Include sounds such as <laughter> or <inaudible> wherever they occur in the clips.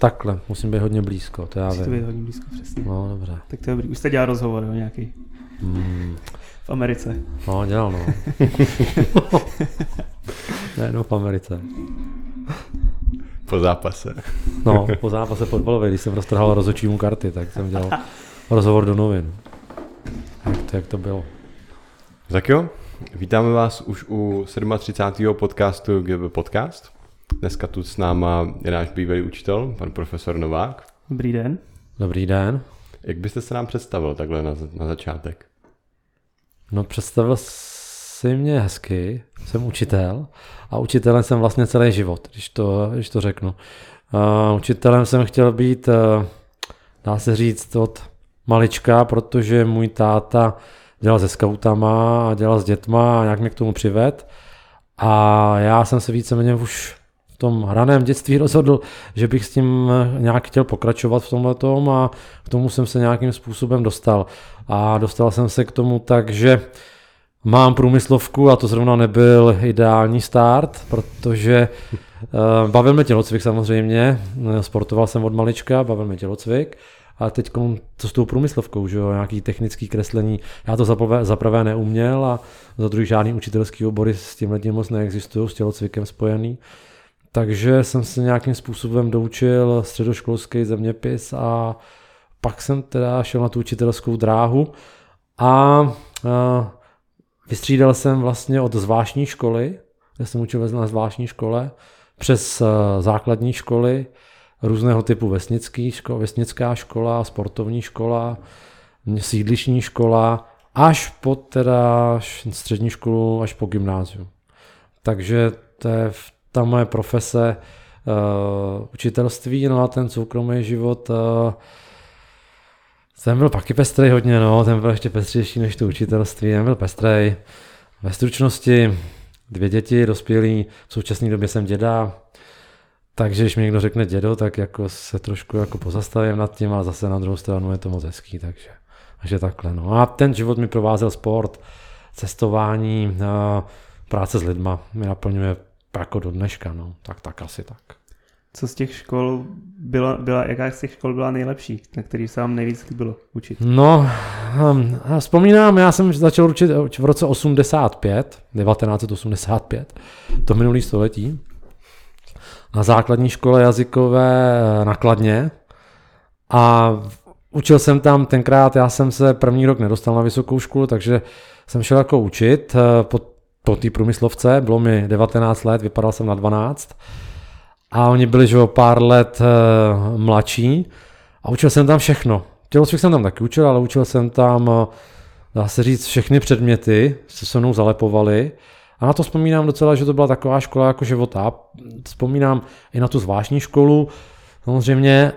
Takhle, musím být hodně blízko, to já Musí to vím. být hodně blízko, přesně. No, dobře. Tak to je dobrý. Už jste dělal rozhovor, jo, nějaký Hmm. v Americe. No, dělal, no. <laughs> ne, no v Americe. Po zápase. No, po zápase fotbalové, když jsem roztrhal rozhodčímu karty, tak jsem dělal <laughs> rozhovor do novin. Jak to, jak to bylo? Tak jo, vítáme vás už u 37. podcastu GB Podcast. Dneska tu s náma je náš bývalý učitel, pan profesor Novák. Dobrý den. Dobrý den. Jak byste se nám představil takhle na, na začátek? No představil si mě hezky, jsem učitel a učitelem jsem vlastně celý život, když to, když to řeknu. Uh, učitelem jsem chtěl být, uh, dá se říct, od malička, protože můj táta dělal se skautama a dělal s dětma a nějak mě k tomu přived. A já jsem se víceméně už tom raném dětství <laughs> rozhodl, že bych s tím nějak chtěl pokračovat v tomhle a k tomu jsem se nějakým způsobem dostal. A dostal jsem se k tomu tak, že mám průmyslovku a to zrovna nebyl ideální start, protože uh, bavil mě tělocvik samozřejmě, sportoval jsem od malička, bavil mě tělocvik, a teď to s tou průmyslovkou, že jo, nějaký technický kreslení, já to zaprvé, zaprvé neuměl a za druhý žádný učitelský obory s tím moc neexistují, s tělocvikem spojený. Takže jsem se nějakým způsobem doučil středoškolský zeměpis a pak jsem teda šel na tu učitelskou dráhu a, vystřídal jsem vlastně od zvláštní školy, kde jsem učil na zvláštní škole, přes základní školy, různého typu vesnický škola, vesnická škola, sportovní škola, sídlišní škola, až po teda střední školu, až po gymnázium. Takže to je ta moje profese uh, učitelství, no a ten soukromý život uh, ten byl taky pestrej hodně, no, ten byl ještě pestřejší než to učitelství, ten byl pestrej. Ve stručnosti dvě děti, dospělí, v současné době jsem děda, takže když mi někdo řekne dědo, tak jako se trošku jako pozastavím nad tím a zase na druhou stranu je to moc hezký, takže, takže takhle. No. A ten život mi provázel sport, cestování, práce s lidma, mi naplňuje jako do dneška, no. tak, tak asi tak. Co z těch škol byla, byla, jaká z těch škol byla nejlepší, na který se vám nejvíc líbilo učit? No, um, vzpomínám, já jsem začal učit v roce 85, 1985, to minulý století, na základní škole jazykové nakladně a učil jsem tam tenkrát, já jsem se první rok nedostal na vysokou školu, takže jsem šel jako učit po, po té průmyslovce, bylo mi 19 let, vypadal jsem na 12 a oni byli že o pár let uh, mladší a učil jsem tam všechno. Tělocvik jsem tam taky učil, ale učil jsem tam, uh, dá se říct, všechny předměty, co se mnou zalepovali. A na to vzpomínám docela, že to byla taková škola jako života. Vzpomínám i na tu zvláštní školu. Samozřejmě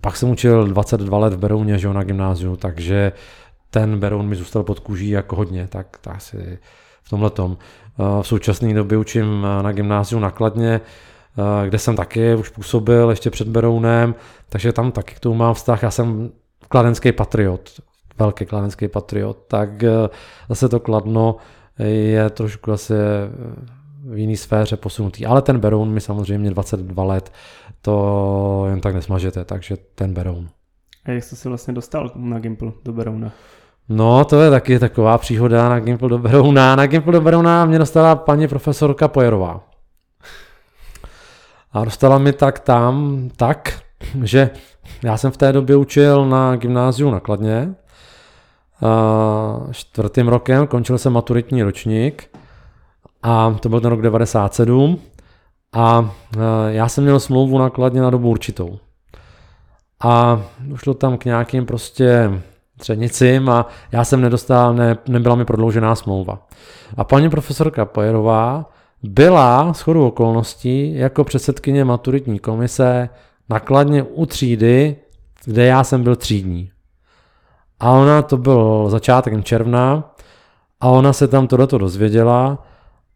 pak jsem učil 22 let v Berouně, že na gymnáziu, takže ten Beroun mi zůstal pod kůží jako hodně, tak, tak asi v tomhle tom. V současné době učím na gymnáziu nakladně, kde jsem taky už působil ještě před Berounem, takže tam taky k tomu mám vztah. Já jsem kladenský patriot, velký kladenský patriot, tak zase to kladno je trošku asi v jiný sféře posunutý. Ale ten Beroun mi samozřejmě 22 let, to jen tak nesmažete, takže ten Beroun. A jak jste se vlastně dostal na Gimple do Berouna? No, to je taky taková příhoda na Gimple do Berouna. Na Gimple do Berouna mě dostala paní profesorka Pojerová. A dostala mi tak tam, tak, že já jsem v té době učil na gymnáziu na Kladně, čtvrtým rokem, končil jsem maturitní ročník a to byl ten rok 97 a já jsem měl smlouvu nakladně na dobu určitou. A došlo tam k nějakým prostě třenicím a já jsem nedostal, ne, nebyla mi prodloužená smlouva. A paní profesorka Pojerová byla shodou okolností jako předsedkyně maturitní komise nakladně u třídy, kde já jsem byl třídní. A ona, to byl začátkem června, a ona se tam tohleto dozvěděla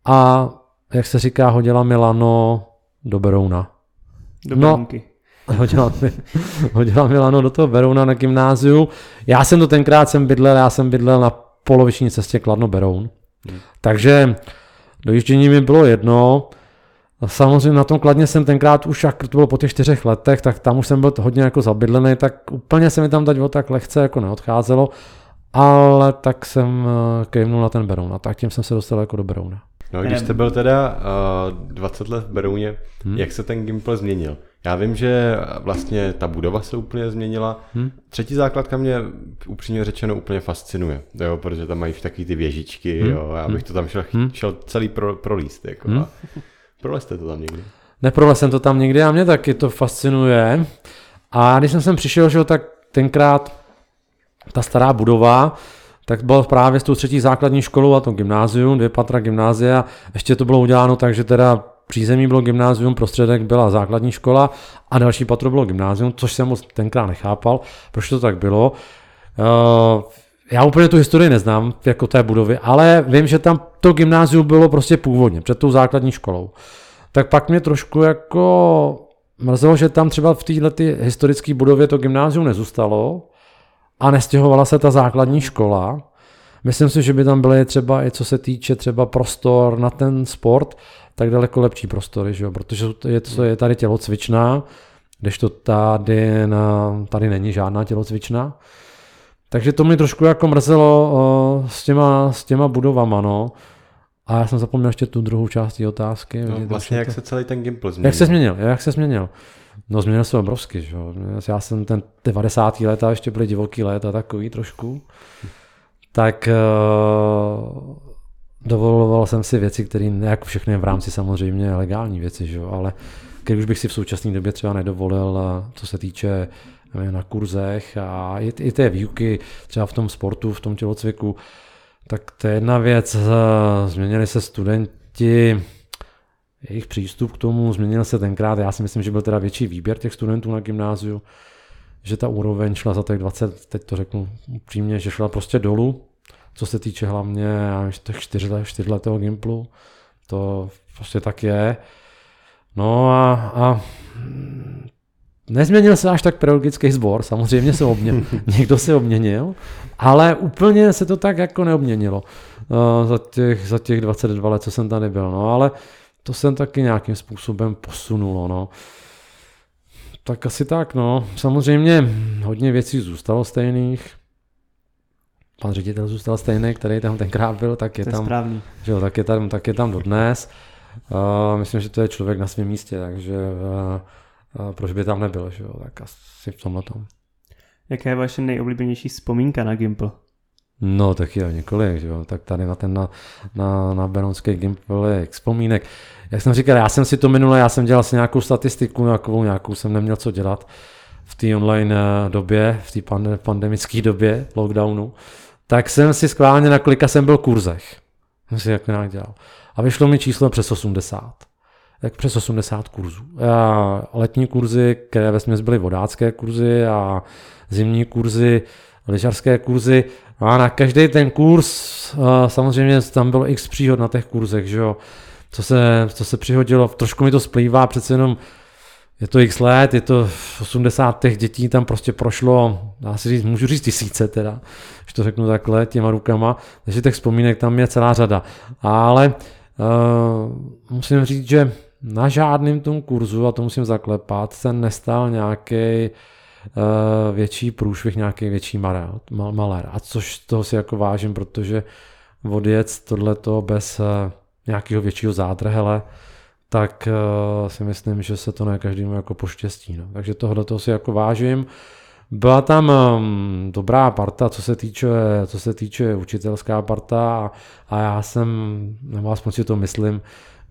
a, jak se říká, hodila Milano do Berouna. Do Berounky. No, hodila, hodila Milano do toho Berouna na gymnáziu. Já jsem to tenkrát jsem bydlel, já jsem bydlel na poloviční cestě Kladno Beroun. Hmm. Takže dojíždění mi bylo jedno. Samozřejmě na tom kladně jsem tenkrát už, jak to bylo po těch čtyřech letech, tak tam už jsem byl hodně jako zabydlený, tak úplně se mi tam dať tak lehce jako neodcházelo, ale tak jsem eh, kejvnul na ten Beroun a tak tím jsem se dostal jako do Berouna. No, když jste byl teda uh, 20 let v Berouně, hmm. jak se ten Gimple změnil? Já vím, že vlastně ta budova se úplně změnila. Hmm. Třetí základka mě upřímně řečeno úplně fascinuje, jo, protože tam mají taky ty věžičky, hmm. jo, já bych to tam šel, hmm. šel celý pro, prolíst. Jako, hmm. Prolezte to tam někdy. Neprolez jsem to tam někdy a mě taky to fascinuje. A když jsem sem přišel, že tak tenkrát ta stará budova, tak bylo právě s tou třetí základní školou a to gymnázium, dvě patra gymnázia. Ještě to bylo uděláno tak, že teda přízemí bylo gymnázium, prostředek byla základní škola a další patro bylo gymnázium, což jsem moc tenkrát nechápal, proč to tak bylo. Uh, já úplně tu historii neznám, jako té budovy, ale vím, že tam to gymnázium bylo prostě původně, před tou základní školou. Tak pak mě trošku jako mrzelo, že tam třeba v této historické budově to gymnázium nezůstalo a nestěhovala se ta základní škola. Myslím si, že by tam byly třeba i co se týče třeba prostor na ten sport, tak daleko lepší prostory, že jo? protože je, to, je tady tělocvičná, když to tady, na, tady není žádná tělocvičná. Takže to mi trošku jako mrzelo uh, s, těma, s těma budovama, no. A já jsem zapomněl ještě tu druhou část té otázky. No, vlastně jak to... se celý ten Gimple změnil. Jak se změnil, jak se změnil. No změnil se obrovsky, že jo. Já jsem ten 90. léta, ještě byly divoký léta takový trošku. Tak uh, dovoloval jsem si věci, které jak všechny v rámci samozřejmě legální věci, že ale když už bych si v současné době třeba nedovolil, eh, co se týče na kurzech a i, i té výuky třeba v tom sportu, v tom tělocviku, tak to je jedna věc. Změnili se studenti, jejich přístup k tomu změnil se tenkrát. Já si myslím, že byl teda větší výběr těch studentů na gymnáziu, že ta úroveň šla za těch 20, teď to řeknu upřímně, že šla prostě dolů, co se týče hlavně těch čtyřletého gimplu. To prostě tak je. No a, a Nezměnil se až tak pedagogický sbor, samozřejmě se obměnil, <laughs> někdo se obměnil, ale úplně se to tak jako neobměnilo uh, za, těch, za těch 22 let, co jsem tady byl. No, ale to jsem taky nějakým způsobem posunulo. No. Tak asi tak, no. Samozřejmě hodně věcí zůstalo stejných. Pan ředitel zůstal stejný, který tam tenkrát byl, tak je, to je tam, správný. že jo, tak, je tam, tak je tam dodnes. Uh, myslím, že to je člověk na svém místě, takže uh, proč by tam nebyl, že jo, tak asi v tomhle tom. Jaká je vaše nejoblíbenější vzpomínka na Gimple? No, tak je několik, že jo. Tak tady na ten na, na, na Berounský Gimple je vzpomínek. Jak jsem říkal, já jsem si to minule, já jsem dělal si nějakou statistiku, nějakou, nějakou jsem neměl co dělat v té online době, v té pandemické době, lockdownu, tak jsem si schválně na kolika jsem byl kurzech. Jsem si jak nějak dělal. A vyšlo mi číslo přes 80 tak přes 80 kurzů. A letní kurzy, které ve byly vodácké kurzy a zimní kurzy, lyžařské kurzy. A na každý ten kurz, samozřejmě tam bylo x příhod na těch kurzech, že jo, co se, co se přihodilo, trošku mi to splývá, přece jenom je to x let, je to 80 těch dětí tam prostě prošlo, dá si říct, můžu říct tisíce teda, když to řeknu takhle těma rukama, takže těch vzpomínek tam je celá řada. Ale uh, musím říct, že na žádném tom kurzu, a to musím zaklepat, se nestal nějaký uh, větší průšvih, nějaký větší malér. A což toho si jako vážím, protože odjet tohleto bez uh, nějakého většího zádrhele, tak uh, si myslím, že se to ne každému jako poštěstí. No. Takže tohle si jako vážím. Byla tam um, dobrá parta, co se týče, co se týče učitelská parta a, já jsem, nebo aspoň si to myslím,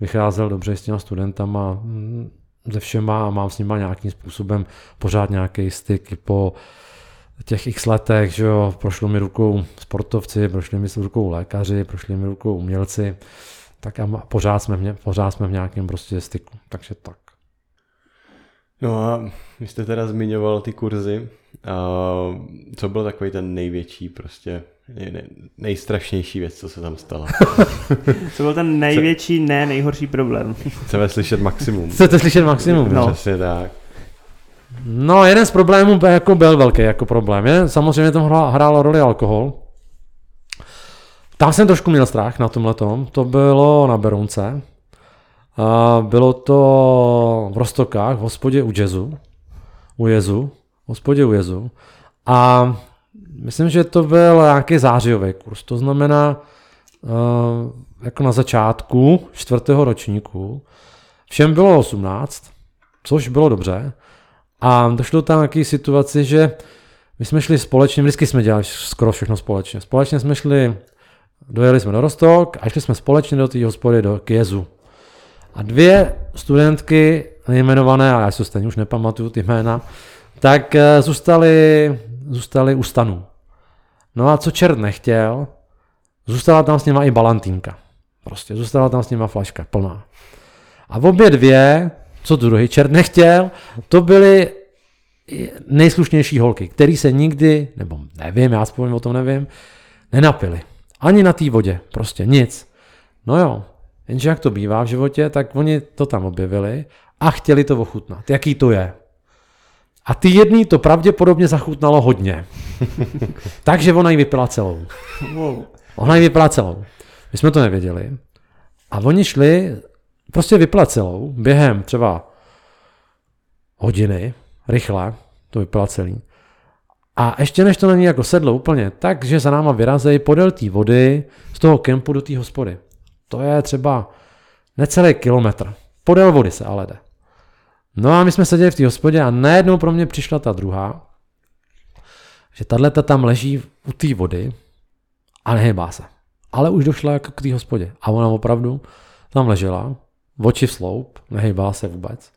vycházel dobře s těma studentama, mm, ze všema a mám s nima nějakým způsobem pořád nějaký styk po těch x letech, že jo, prošlo mi rukou sportovci, prošli mi rukou lékaři, prošli mi rukou umělci, tak a pořád jsme, v, pořád jsme v nějakém prostě styku, takže tak. No a vy jste teda zmiňoval ty kurzy. A co byl takový ten největší prostě nejstrašnější věc, co se tam stala? <laughs> co byl ten největší, ne nejhorší problém? Chceme slyšet maximum. Chcete slyšet maximum? No. Přesně tak. No, jeden z problémů jako byl velký jako problém. Je? Samozřejmě tam hrálo roli alkohol. Tam jsem trošku měl strach na tomhle tom. To bylo na Berounce. A bylo to v Rostokách, v hospodě u Jezu, u Jezu, v hospodě u Jezu. A myslím, že to byl nějaký zářijový kurz. To znamená, uh, jako na začátku čtvrtého ročníku, všem bylo 18, což bylo dobře. A došlo tam nějaký situaci, že my jsme šli společně, vždycky jsme dělali skoro všechno společně. Společně jsme šli, dojeli jsme do Rostok a šli jsme společně do té hospody do Kiezu. A dvě studentky nejmenované, a já si stejně už nepamatuju ty jména, tak eh, zůstali, zůstali u stanu. No a co čert nechtěl, zůstala tam s nima i balantínka. Prostě zůstala tam s nima flaška plná. A obě dvě, co druhý čert nechtěl, to byly nejslušnější holky, který se nikdy, nebo nevím, já aspoň o tom nevím, nenapili. Ani na té vodě, prostě nic. No jo, jenže jak to bývá v životě, tak oni to tam objevili a chtěli to ochutnat. Jaký to je? A ty jedný to pravděpodobně zachutnalo hodně. <laughs> Takže ona ji vypila celou. Ona ji vypila celou. My jsme to nevěděli. A oni šli, prostě vypila celou, během třeba hodiny, rychle, to vypila celý. A ještě než to na ní jako sedlo úplně, takže za náma vyrazejí podél té vody z toho kempu do té hospody. To je třeba necelý kilometr. Podél vody se ale jde. No a my jsme seděli v té hospodě a najednou pro mě přišla ta druhá, že tahle tam leží u té vody a nehybá se. Ale už došla jako k té hospodě. A ona opravdu tam ležela, oči v sloup, nehybá se vůbec.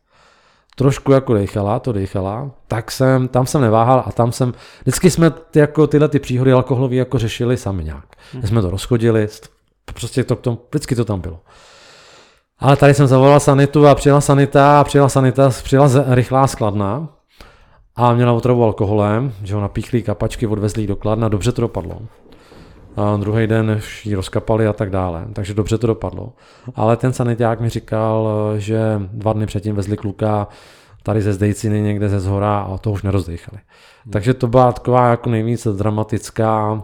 Trošku jako dechala, to dechala, tak jsem, tam jsem neváhal a tam jsem, vždycky jsme ty, jako tyhle ty příhody alkoholové jako řešili sami nějak. Hmm. Jsme to rozchodili, prostě to, to, vždycky to tam bylo. Ale tady jsem zavolal sanitu a přijela sanita a přijela sanita, přijela rychlá skladna a měla otravu alkoholem, že ho napíchli kapačky, odvezli do kladna, dobře to dopadlo. A druhý den ji rozkapali a tak dále, takže dobře to dopadlo. Ale ten saniták mi říkal, že dva dny předtím vezli kluka tady ze Zdejciny někde ze zhora a to už nerozdechali. Hmm. Takže to byla taková jako nejvíc dramatická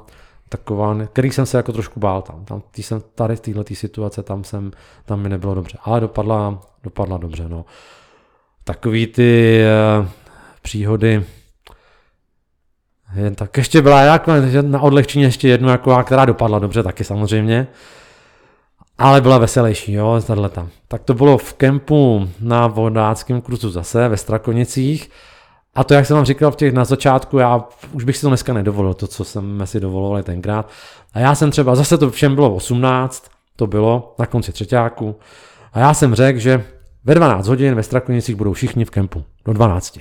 taková, který jsem se jako trošku bál tam. tam tý jsem tady v této situace, tam jsem, tam mi nebylo dobře. Ale dopadla, dopadla dobře, no. Takový ty uh, příhody, jen tak ještě byla jako na odlehčení ještě jednu, jako, která dopadla dobře taky samozřejmě. Ale byla veselější, jo, tam. Tak to bylo v kempu na vodáckém kurzu zase ve Strakonicích. A to, jak jsem vám říkal v těch na začátku, já už bych si to dneska nedovolil, to, co jsme si dovolovali tenkrát. A já jsem třeba, zase to všem bylo 18, to bylo na konci třetíku. A já jsem řekl, že ve 12 hodin ve Strakonicích budou všichni v kempu, do 12.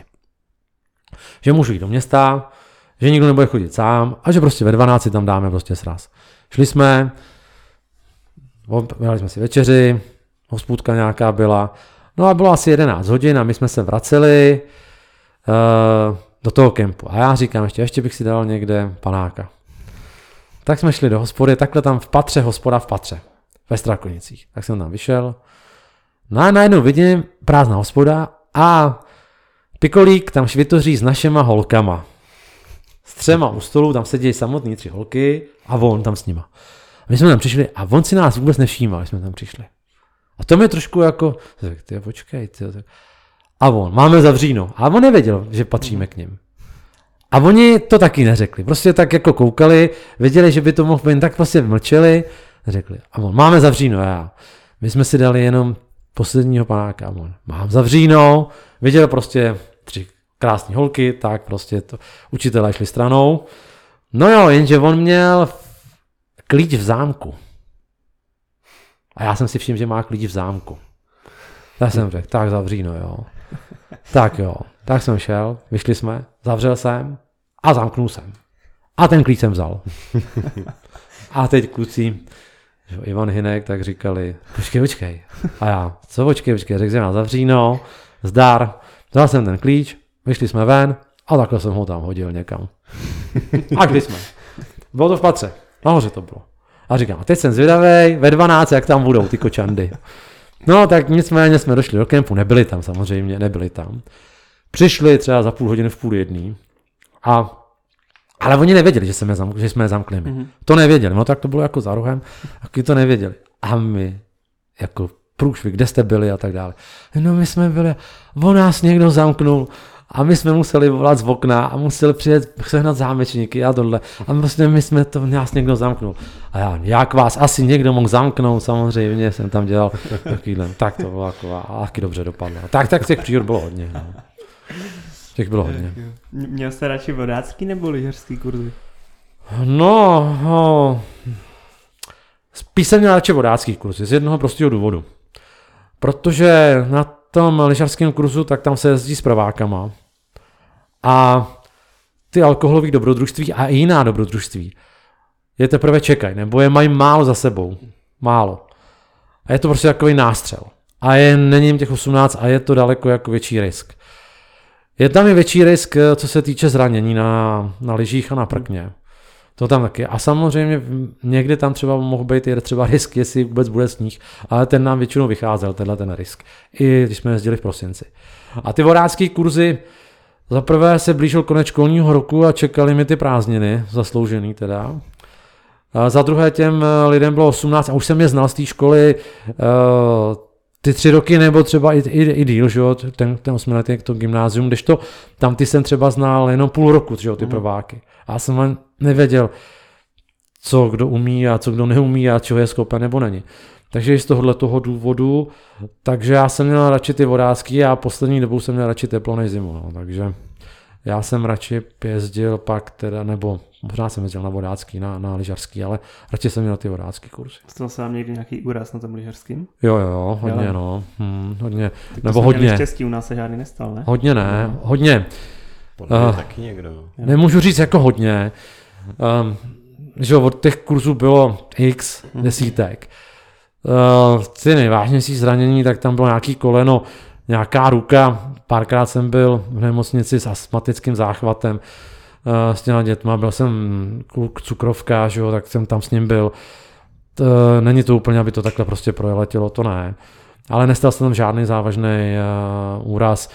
Že můžu jít do města, že nikdo nebude chodit sám a že prostě ve 12 tam dáme prostě sraz. Šli jsme, měli jsme si večeři, hospůdka nějaká byla, no a bylo asi 11 hodin a my jsme se vraceli, uh, do toho kempu. A já říkám ještě, ještě bych si dal někde panáka. Tak jsme šli do hospody, takhle tam v patře, hospoda v patře, ve Strakonicích. Tak jsem tam vyšel. No a najednou vidím prázdná hospoda a Pikolík tam švitoří s našima holkama. S třema u stolu, tam sedí samotní tři holky a on tam s nima. My jsme tam přišli a on si nás vůbec nevšímal, jsme tam přišli. A to mi trošku jako, ty počkej, ty, tak. A on, máme zavříno. A on nevěděl, že patříme k ním. A oni to taky neřekli. Prostě tak jako koukali, věděli, že by to mohl být, tak prostě mlčeli, řekli. A on, máme zavříno, já. My jsme si dali jenom posledního panáka. A on, mám zavříno. Viděl prostě tři krásné holky, tak prostě to učitelé šli stranou. No jo, jenže on měl klíč v zámku. A já jsem si všiml, že má klíč v zámku. Já jsem řekl, tak zavříno, jo. <laughs> Tak jo, tak jsem šel, vyšli jsme, zavřel jsem a zamknul jsem. A ten klíč jsem vzal. A teď kluci, že Ivan Hinek, tak říkali, počkej, počkej. A já, co počkej, počkej, řekl jsem na zavříno, zdar, vzal jsem ten klíč, vyšli jsme ven a takhle jsem ho tam hodil někam. A kdy jsme? Bylo to v patře, nahoře to bylo. A říkám, a teď jsem zvědavý, ve 12, jak tam budou ty kočandy. No tak nicméně jsme došli do kempu, nebyli tam samozřejmě, nebyli tam. Přišli třeba za půl hodiny v půl jedný a ale oni nevěděli, že jsme, zamk, že jsme je zamkli Mm-hmm. To nevěděli, no tak to bylo jako za rohem, taky to nevěděli. A my jako průšvih, kde jste byli a tak dále. No my jsme byli, on nás někdo zamknul a my jsme museli volat z okna a museli přijet sehnat zámečníky a tohle. A vlastně my jsme to, nás někdo zamknul. A já, jak vás asi někdo mohl zamknout, samozřejmě jsem tam dělal takovýhle. Tak to bylo jako, a taky dobře dopadlo. Tak, tak těch příhod bylo hodně. No. Těch bylo hodně. Měl jste radši vodácký nebo lyžařský kurzy? No, no, spíš jsem měl radši vodácký kurzy, z jednoho prostého důvodu. Protože na tom lyžařském kurzu, tak tam se jezdí s pravákama. A ty alkoholové dobrodružství a i jiná dobrodružství je teprve čekají, nebo je mají málo za sebou. Málo. A je to prostě takový nástřel. A je, není jim těch 18 a je to daleko jako větší risk. Je tam i větší risk, co se týče zranění na, na lyžích a na prkně. To tam taky. A samozřejmě někdy tam třeba mohl být i třeba risk, jestli vůbec bude sníh, ale ten nám většinou vycházel, tenhle ten risk. I když jsme jezdili v prosinci. A ty vodácké kurzy, za prvé se blížil konec školního roku a čekali mi ty prázdniny, zasloužený teda. A za druhé těm eh, lidem bylo 18 a už jsem je znal z té školy uh, ty tři roky nebo třeba i, i, i díl, že jo, ten, ten osmiletý to gymnázium, když to tam ty jsem třeba znal jenom půl roku, že jo, ty mm. prváky. A já jsem nevěděl, co kdo umí a co kdo neumí a čeho je schopen nebo není. Takže i z tohohle toho důvodu, takže já jsem měl radši ty vodázky a poslední dobou jsem měl radši teplo než zimu. No. Takže já jsem radši jezdil pak teda, nebo možná jsem jezdil na vodácký, na, na lyžařský, ale radši jsem měl ty vodácký kurzy. Stal se vám někdy nějaký úraz na tom lyžařským? Jo, jo, hodně, jo. no. Hmm, hodně. Tak nebo hodně. štěstí, u nás se žádný nestal, ne? Hodně ne, no. hodně. Podle uh, taky někdo. Nemůžu říct jako hodně. Um, že od těch kurzů bylo x mhm. desítek. Uh, ty nejvážnější zranění, tak tam bylo nějaký koleno, nějaká ruka. Párkrát jsem byl v nemocnici s astmatickým záchvatem uh, s těma dětma. Byl jsem kluk cukrovka, že jo, tak jsem tam s ním byl. To, není to úplně, aby to takhle prostě projeletilo, to ne. Ale nestal jsem tam žádný závažný uh, úraz.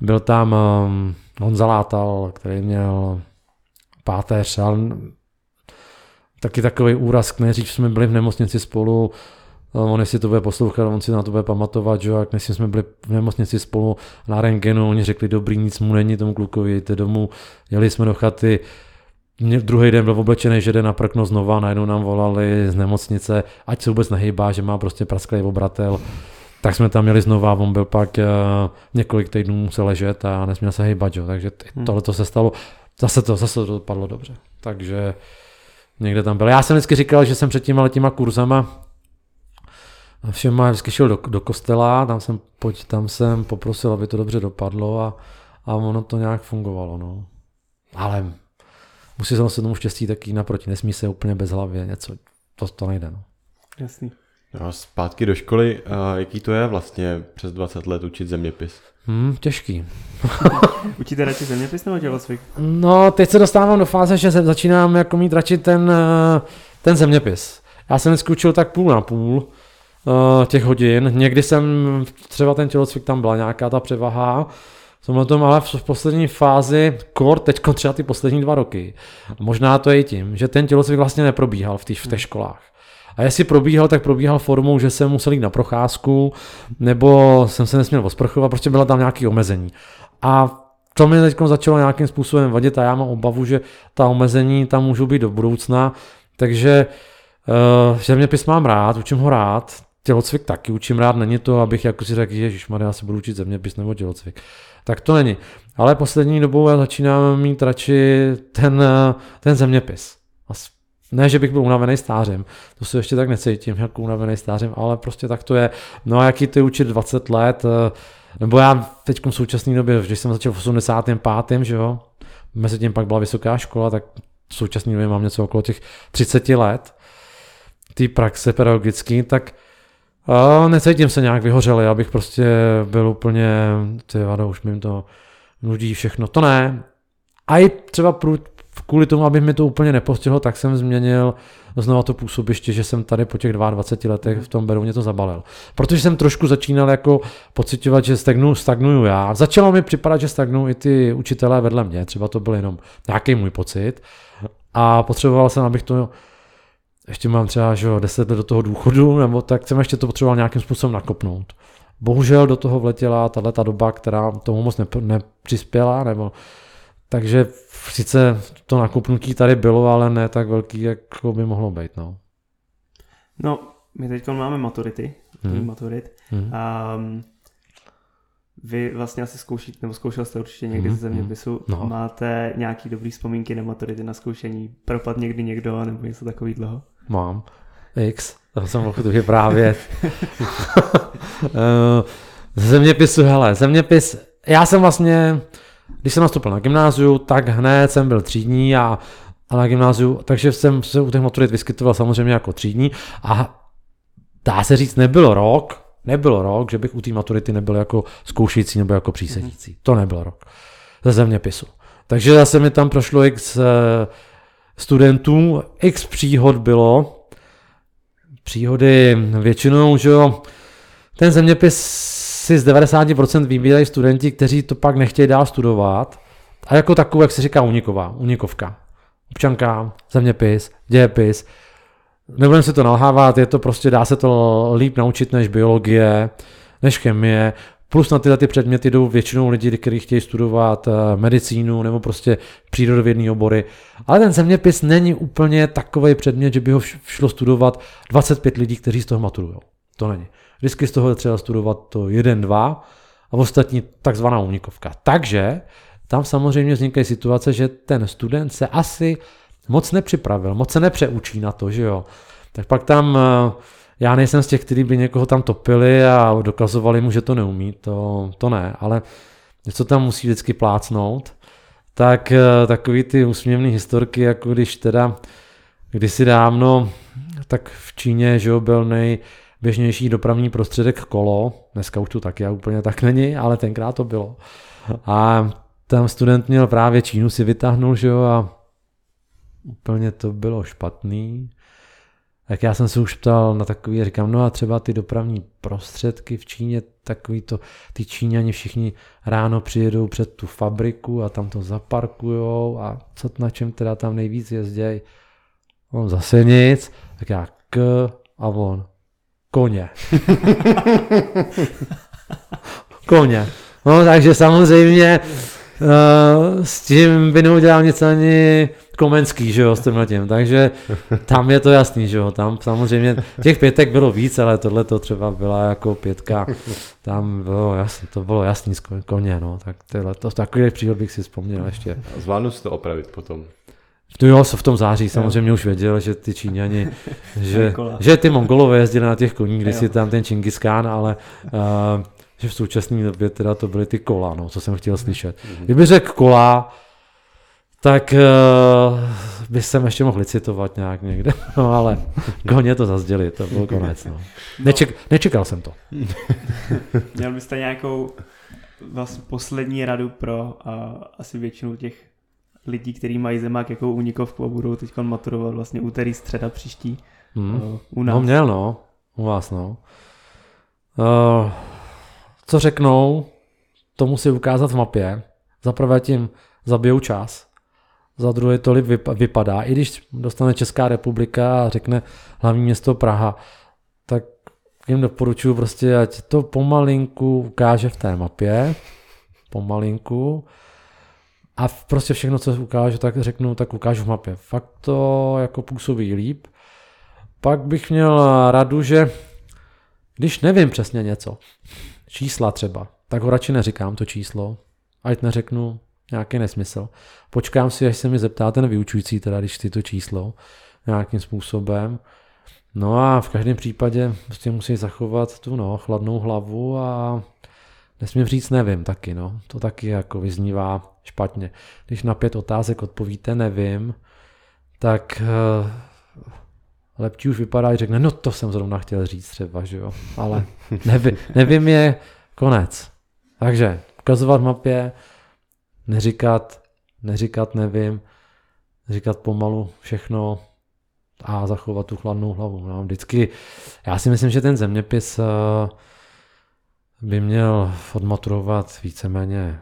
Byl tam um, Honza Látal, který měl páteř, ale taky takový úraz, nejdřív jsme byli v nemocnici spolu, on jestli to bude poslouchat, on si na to bude pamatovat, že jak než jsme byli v nemocnici spolu na rengenu, oni řekli, dobrý, nic mu není tomu klukovi, jděte domů, jeli jsme do chaty, mě druhý den byl oblečený, že jde na prkno znova, najednou nám volali z nemocnice, ať se vůbec nehýbá, že má prostě prasklý obratel. Tak jsme tam měli znova, on byl pak uh, několik týdnů musel ležet a nesměl se hýbat, jo. takže hmm. tohle to se stalo, zase to, zase to dopadlo dobře. Takže někde tam byl. Já jsem vždycky říkal, že jsem před těma těma kurzama všema vždycky šel do, do kostela, tam jsem, pojď, tam jsem poprosil, aby to dobře dopadlo a, a ono to nějak fungovalo. No. Ale musí se tomu štěstí taky naproti, nesmí se úplně bez hlavě něco, to, to nejde. No. Jasný. No, zpátky do školy, a jaký to je vlastně přes 20 let učit zeměpis? Hmm, těžký. <laughs> Učíte radši zeměpis nebo tělocvik? No, teď se dostávám do fáze, že začínám jako mít radši ten, eh, ten zeměpis. Já jsem dneska učil tak půl na půl uh, těch hodin. Někdy jsem, třeba ten tělocvik tam byla nějaká ta převaha, jsem tom ale v poslední fázi, kor teď třeba ty poslední dva roky. Možná to je i tím, že ten tělocvik vlastně neprobíhal v těch, v těch školách. A jestli probíhal, tak probíhal formou, že jsem musel jít na procházku, nebo jsem se nesměl osprchovat, prostě byla tam nějaké omezení. A to mi teď začalo nějakým způsobem vadit a já mám obavu, že ta omezení tam můžou být do budoucna, takže uh, zeměpis mám rád, učím ho rád, tělocvik taky učím rád, není to, abych jako si řekl, že já se budu učit zeměpis nebo tělocvik. Tak to není. Ale poslední dobou já začínám mít radši ten, ten zeměpis. Ne, že bych byl unavený stářem, to se ještě tak necítím, jako unavený stářem, ale prostě tak to je. No a jaký ty učit 20 let, eh, nebo já teď v současné době, když jsem začal v 85. že jo, mezi tím pak byla vysoká škola, tak v současné době mám něco okolo těch 30 let, ty praxe pedagogický, tak a necítím se nějak vyhořelý, abych prostě byl úplně, ty vado, už mi to nudí všechno, to ne. A i třeba kvůli tomu, aby mi to úplně nepostihlo, tak jsem změnil znova to působiště, že jsem tady po těch 22 letech v tom Berouně to zabalil. Protože jsem trošku začínal jako pocitovat, že stagnu, stagnuju já. Začalo mi připadat, že stagnují i ty učitelé vedle mě, třeba to byl jenom nějaký můj pocit. A potřeboval jsem, abych to ještě mám třeba že 10 let do toho důchodu, nebo tak jsem ještě to potřeboval nějakým způsobem nakopnout. Bohužel do toho vletěla tato doba, která tomu moc nepřispěla, nebo takže sice to nakupnutí tady bylo, ale ne tak velký, jak by mohlo být. No, no my teď máme maturity, hmm. maturit. Hmm. Um, vy vlastně asi zkoušíte, nebo zkoušel jste určitě někdy mm, ze zeměpisu, no. máte nějaký dobrý vzpomínky na maturity na zkoušení? Propad někdy někdo nebo něco takový dlouho? Mám. X, to jsem mohl tu vyprávět. <laughs> Eh, zeměpisu, hele, zeměpis, já jsem vlastně, když jsem nastoupil na gymnáziu, tak hned jsem byl třídní a, a na gymnáziu, takže jsem se u těch maturit vyskytoval samozřejmě jako třídní a dá se říct, nebylo rok, nebylo rok, že bych u té maturity nebyl jako zkoušející nebo jako přísedící. Mm-hmm. To nebyl rok ze zeměpisu. Takže zase mi tam prošlo x studentů, x příhod bylo, příhody většinou, že jo, ten zeměpis si z 90% vybírají studenti, kteří to pak nechtějí dál studovat. A jako takovou, jak se říká, uniková, unikovka. Občanka, zeměpis, dějepis. Nebudeme si to nalhávat, je to prostě, dá se to líp naučit než biologie, než chemie. Plus na tyhle ty předměty jdou většinou lidi, kteří chtějí studovat eh, medicínu nebo prostě přírodovědné obory. Ale ten zeměpis není úplně takový předmět, že by ho šlo studovat 25 lidí, kteří z toho maturují. To není. Vždycky z toho je třeba studovat to jeden, dva a ostatní takzvaná unikovka. Takže tam samozřejmě vznikají situace, že ten student se asi moc nepřipravil, moc se nepřeučí na to, že jo. Tak pak tam uh, já nejsem z těch, kteří by někoho tam topili a dokazovali mu, že to neumí, to, to ne, ale něco tam musí vždycky plácnout. Tak eh, takový ty úsměvné historky, jako když teda kdysi dávno, tak v Číně, že byl nejběžnější dopravní prostředek kolo, dneska už to taky úplně tak není, ale tenkrát to bylo. A tam student měl právě Čínu si vytáhnul, že jo, a úplně to bylo špatný. Tak já jsem se už ptal na takový, říkám, no a třeba ty dopravní prostředky v Číně, takový to, ty Číňani všichni ráno přijedou před tu fabriku a tam to zaparkujou a co na čem teda tam nejvíc jezdějí. On zase nic, tak já k a on koně. <laughs> koně. No takže samozřejmě s tím by neudělal nic ani Komenský, že jo, s tím tím. Takže tam je to jasný, že jo, tam samozřejmě těch pětek bylo víc, ale tohle to třeba byla jako pětka, tam bylo jasný, to bylo jasný koně, no, tak tyhle, to, takový příhod bych si vzpomněl ještě. Zvládnu si to opravit potom. No jo, v tom září samozřejmě jo. už věděl, že ty Číňani, <laughs> že, že ty Mongolové jezdili na těch koních, když si tam ten Čingiskán, ale uh, že v současné době teda to byly ty kola, no, co jsem chtěl slyšet. Mhm. Kdyby řekl kola, tak uh, by jsem ještě mohl licitovat nějak někde, <laughs> no ale koně to zazděli, to byl konec. No. Neček, nečekal jsem to. <laughs> Měl byste nějakou vlastně poslední radu pro uh, asi většinu těch lidí, kteří mají zemák jako unikovku a budou teď maturovat vlastně úterý, středa příští hmm. uh, u nás. No měl no, u vás no. Uh, co řeknou, to musí ukázat v mapě. Zaprvé tím zabijou čas, za druhé tolik vypadá. I když dostane Česká republika a řekne hlavní město Praha, tak jim doporučuji prostě, ať to pomalinku ukáže v té mapě, pomalinku, a prostě všechno, co ukážu, tak řeknu, tak ukážu v mapě. Fakt to jako působí líp. Pak bych měl radu, že když nevím přesně něco, čísla třeba, tak ho radši neříkám to číslo, ať neřeknu nějaký nesmysl. Počkám si, až se mi zeptá ten vyučující, teda když ty to číslo nějakým způsobem. No a v každém případě prostě musí zachovat tu no, chladnou hlavu a nesmím říct nevím taky, no. To taky jako vyznívá špatně. Když na pět otázek odpovíte nevím, tak uh, lepší už vypadá, že řekne, no to jsem zrovna chtěl říct třeba, že jo. Ale <laughs> nevím, nevím je konec. Takže ukazovat mapě, neříkat, neříkat nevím, říkat pomalu všechno a zachovat tu chladnou hlavu. No, vždycky, já si myslím, že ten zeměpis eh, by měl odmaturovat víceméně,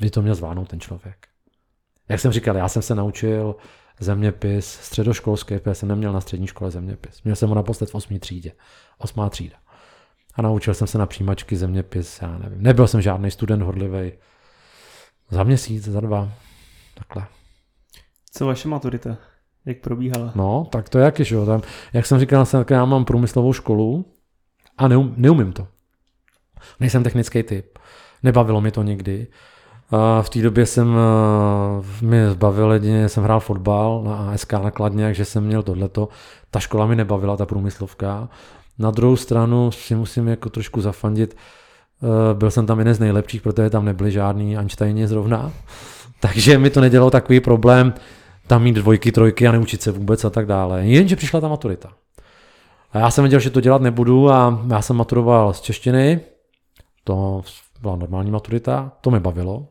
by to měl zvládnout ten člověk. Jak jsem říkal, já jsem se naučil zeměpis středoškolský, protože jsem neměl na střední škole zeměpis. Měl jsem ho naposled v 8. třídě. Osmá třída. A naučil jsem se na přijímačky zeměpis, já nevím. Nebyl jsem žádný student horlivý. Za měsíc, za dva. Takhle. Co vaše maturita? Jak probíhala? No, tak to je jak, že jo. Tam, jak jsem říkal, já mám průmyslovou školu a neum, neumím to. Nejsem technický typ. Nebavilo mi to nikdy. V té době jsem mi zbavil jedině, jsem hrál fotbal na ASK nakladně, takže jsem měl tohleto. Ta škola mi nebavila, ta průmyslovka. Na druhou stranu si musím jako trošku zafandit, byl jsem tam jeden z nejlepších, protože tam nebyli žádný Einsteini zrovna. <laughs> Takže mi to nedělalo takový problém tam mít dvojky, trojky a neučit se vůbec a tak dále. Jenže přišla ta maturita. A já jsem věděl, že to dělat nebudu a já jsem maturoval z češtiny, to byla normální maturita, to mě bavilo.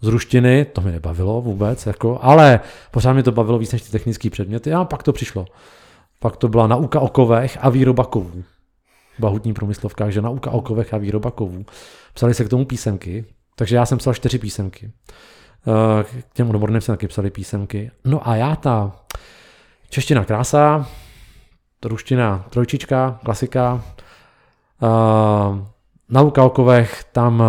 Z ruštiny, to mě nebavilo vůbec, jako, ale pořád mě to bavilo víc než ty technické předměty a pak to přišlo. Pak to byla nauka o kovech a výroba kovů. Byla hutní průmyslovka, že nauka o kovech a výroba kovů. Psali se k tomu písemky, takže já jsem psal čtyři písemky. Eh, k těm odborným se taky psali písemky. No a já ta čeština krása, ruština trojčička, klasika, uh, nauka o kovech, tam,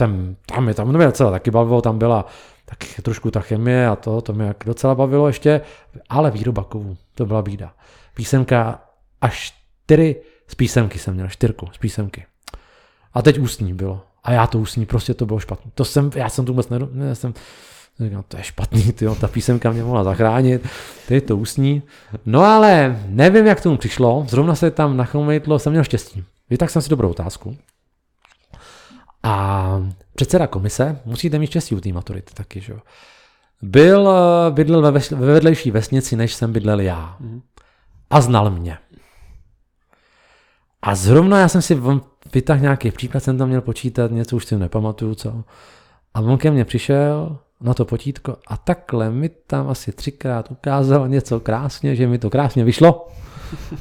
uh, tam, je tam mě docela taky bavilo, tam byla taky trošku ta chemie a to, to mě docela bavilo ještě, ale výroba kovů, to byla bída. Písemka až čtyři z písemky jsem měl, čtyřku z písemky. A teď ústní bylo. A já to ústní, prostě to bylo špatné. To jsem, já jsem tu vůbec ne, ne jsem, Říkám, to je špatný, tyjo, ta písemka mě mohla zachránit, to je to ústní. No ale nevím, jak tomu přišlo, zrovna se tam nachomejtlo, jsem měl štěstí. Víte, tak jsem si dobrou otázku. A předseda komise, musíte mít štěstí u té maturity taky, že jo. Byl, bydlel ve, ve vedlejší vesnici, než jsem bydlel já. A znal mě. A zrovna já jsem si vytáhl nějaký příklad, jsem tam měl počítat, něco už si nepamatuju, co. A on ke mně přišel na to potítko a takhle mi tam asi třikrát ukázal něco krásně, že mi to krásně vyšlo.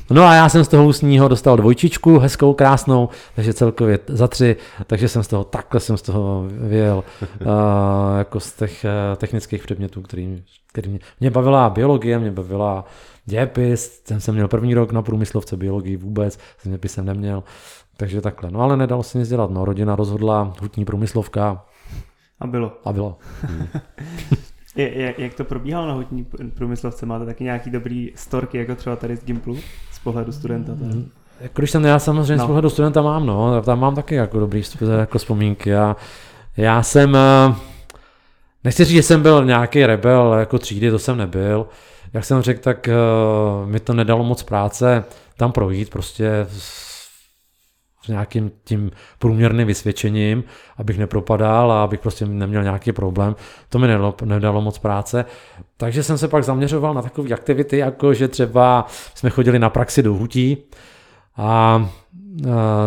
No a já jsem z toho ústního dostal dvojčičku, hezkou, krásnou, takže celkově za tři, takže jsem z toho, takhle jsem z toho vyjel, uh, <laughs> jako z těch uh, technických předmětů, který, který mě, mě bavila biologie, mě bavila dějepis, jsem, jsem měl první rok na průmyslovce biologii vůbec, zeměpis jsem neměl, takže takhle. No ale nedalo se nic dělat, no rodina rozhodla, hutní průmyslovka. A bylo. A bylo. <laughs> <laughs> jak, jak to probíhalo na hutní průmyslovce? Máte taky nějaký dobrý storky, jako třeba tady z Gimplu, z pohledu studenta? Teda? Mm, jako když jsem, já samozřejmě no. z pohledu studenta mám, no, tam mám taky jako dobrý jako vzpomínky. Já, já jsem, eh, nechci říct, že jsem byl nějaký rebel jako třídy, to jsem nebyl. Jak jsem řekl, tak uh, mi to nedalo moc práce tam projít, prostě s nějakým tím průměrným vysvědčením, abych nepropadal a abych prostě neměl nějaký problém. To mi nedalo, nedalo moc práce. Takže jsem se pak zaměřoval na takové aktivity, jako že třeba jsme chodili na praxi do hutí a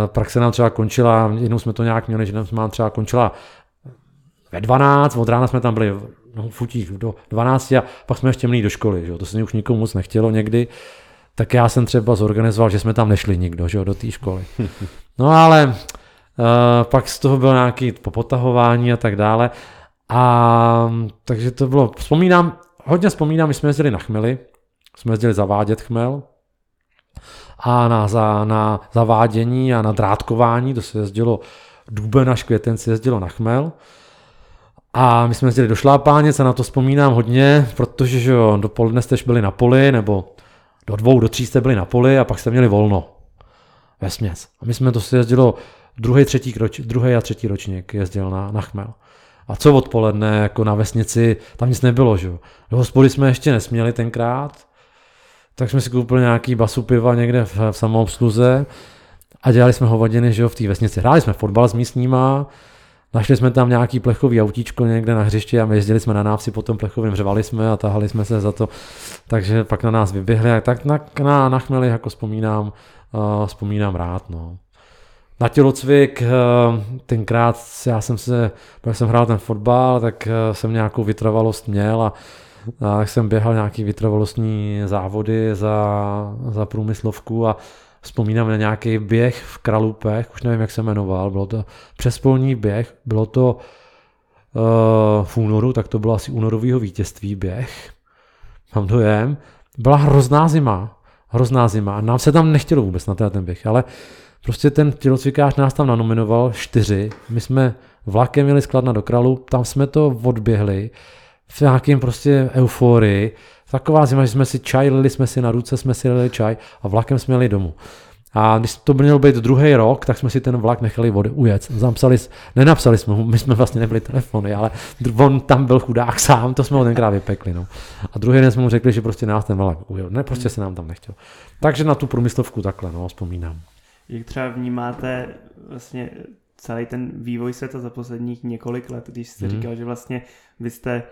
praxe nám třeba končila, jednou jsme to nějak měli, že nám třeba končila ve 12, od rána jsme tam byli no, v hutích do 12 a pak jsme ještě měli do školy, že? to se mi už nikomu moc nechtělo někdy tak já jsem třeba zorganizoval, že jsme tam nešli nikdo, že jo, do té školy. No ale uh, pak z toho bylo nějaké popotahování a tak dále. A takže to bylo, vzpomínám, hodně vzpomínám, my jsme jezdili na chmely, jsme jezdili zavádět chmel a na, za, na zavádění a na drátkování, to se jezdilo duben až květen se jezdilo na chmel. A my jsme jezdili do Šlápánic a na to vzpomínám hodně, protože že jo, dopoledne jste byli na poli, nebo do dvou, do tří jste byli na poli a pak jste měli volno. Ve směs. A my jsme to si jezdilo druhý, třetí, druhý a třetí ročník jezdil na, na chmel. A co odpoledne, jako na vesnici, tam nic nebylo, že jo. Do hospody jsme ještě nesměli tenkrát, tak jsme si koupili nějaký basu piva někde v, v samoobsluze a dělali jsme hovadiny, že jo, v té vesnici. Hráli jsme fotbal s místníma, Našli jsme tam nějaký plechový autíčko někde na hřišti a jezdili jsme na návsi po tom plechovém, řvali jsme a tahali jsme se za to, takže pak na nás vyběhli a tak na, na, na chmeli jako vzpomínám, uh, vzpomínám rád. No. Na tělocvik, uh, tenkrát já jsem se, když jsem hrál ten fotbal, tak uh, jsem nějakou vytrvalost měl a a jsem běhal nějaký vytrvalostní závody za, za průmyslovku a vzpomínám na nějaký běh v Kralupech, už nevím, jak se jmenoval, bylo to přespolní běh, bylo to uh, v únoru, tak to bylo asi únorového vítězství běh. mám dojem, byla hrozná zima, hrozná zima a nám se tam nechtělo vůbec na ten běh, ale prostě ten tělocvikář nás tam nanominoval čtyři, my jsme vlakem jeli z do Kralu, tam jsme to odběhli v nějakém prostě euforii, taková zima, že jsme si čaj, lili jsme si na ruce, jsme si lili čaj a vlakem jsme jeli domů. A když to měl být druhý rok, tak jsme si ten vlak nechali vody ujet. Zapsali, nenapsali jsme mu, my jsme vlastně nebyli telefony, ale on tam byl chudák <laughs> sám, to jsme ho tenkrát vypekli. No. A druhý den jsme mu řekli, že prostě nás ten vlak ujel. Ne, prostě se nám tam nechtěl. Takže na tu průmyslovku takhle, no, vzpomínám. Jak třeba vnímáte vlastně celý ten vývoj světa za posledních několik let, když jste hmm. říkal, že vlastně vy jste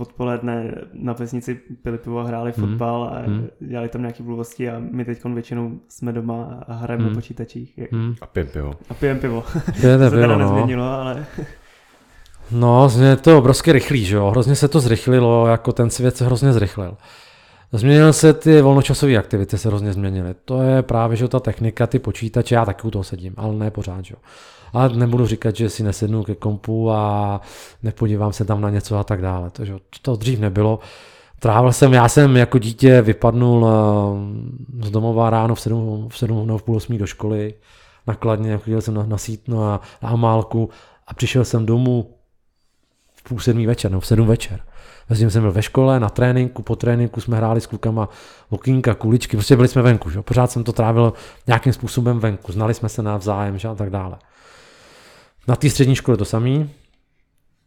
odpoledne na vesnici pili pivo a hráli hmm. fotbal a hmm. dělali tam nějaké blbosti a my teď většinou jsme doma a hrajeme hmm. na počítačích. Hmm. A pijeme pivo. A pijeme pivo. Pijeme <laughs> to se teda no. nezměnilo, ale... No, je to obrovsky rychlý, že jo? Hrozně se to zrychlilo, jako ten svět se hrozně zrychlil. Změnil se ty volnočasové aktivity, se hrozně změnily. To je právě, že ta technika, ty počítače, já taky u toho sedím, ale ne pořád, že jo. Ale nebudu říkat, že si nesednu ke kompu a nepodívám se tam na něco a tak dále. To, že to dřív nebylo. Trávil jsem, já jsem jako dítě vypadnul eh, z domova ráno v 7, v 7 nebo v půl 8 do školy, nakladně, chodil jsem na, na sítno a na Amálku a přišel jsem domů v půl sedmý večer, nebo v sedm večer. Mezi jsem byl ve škole, na tréninku, po tréninku jsme hráli s klukama okýnka, kuličky, prostě byli jsme venku, že? pořád jsem to trávil nějakým způsobem venku, znali jsme se navzájem že? a tak dále. Na té střední škole to samý.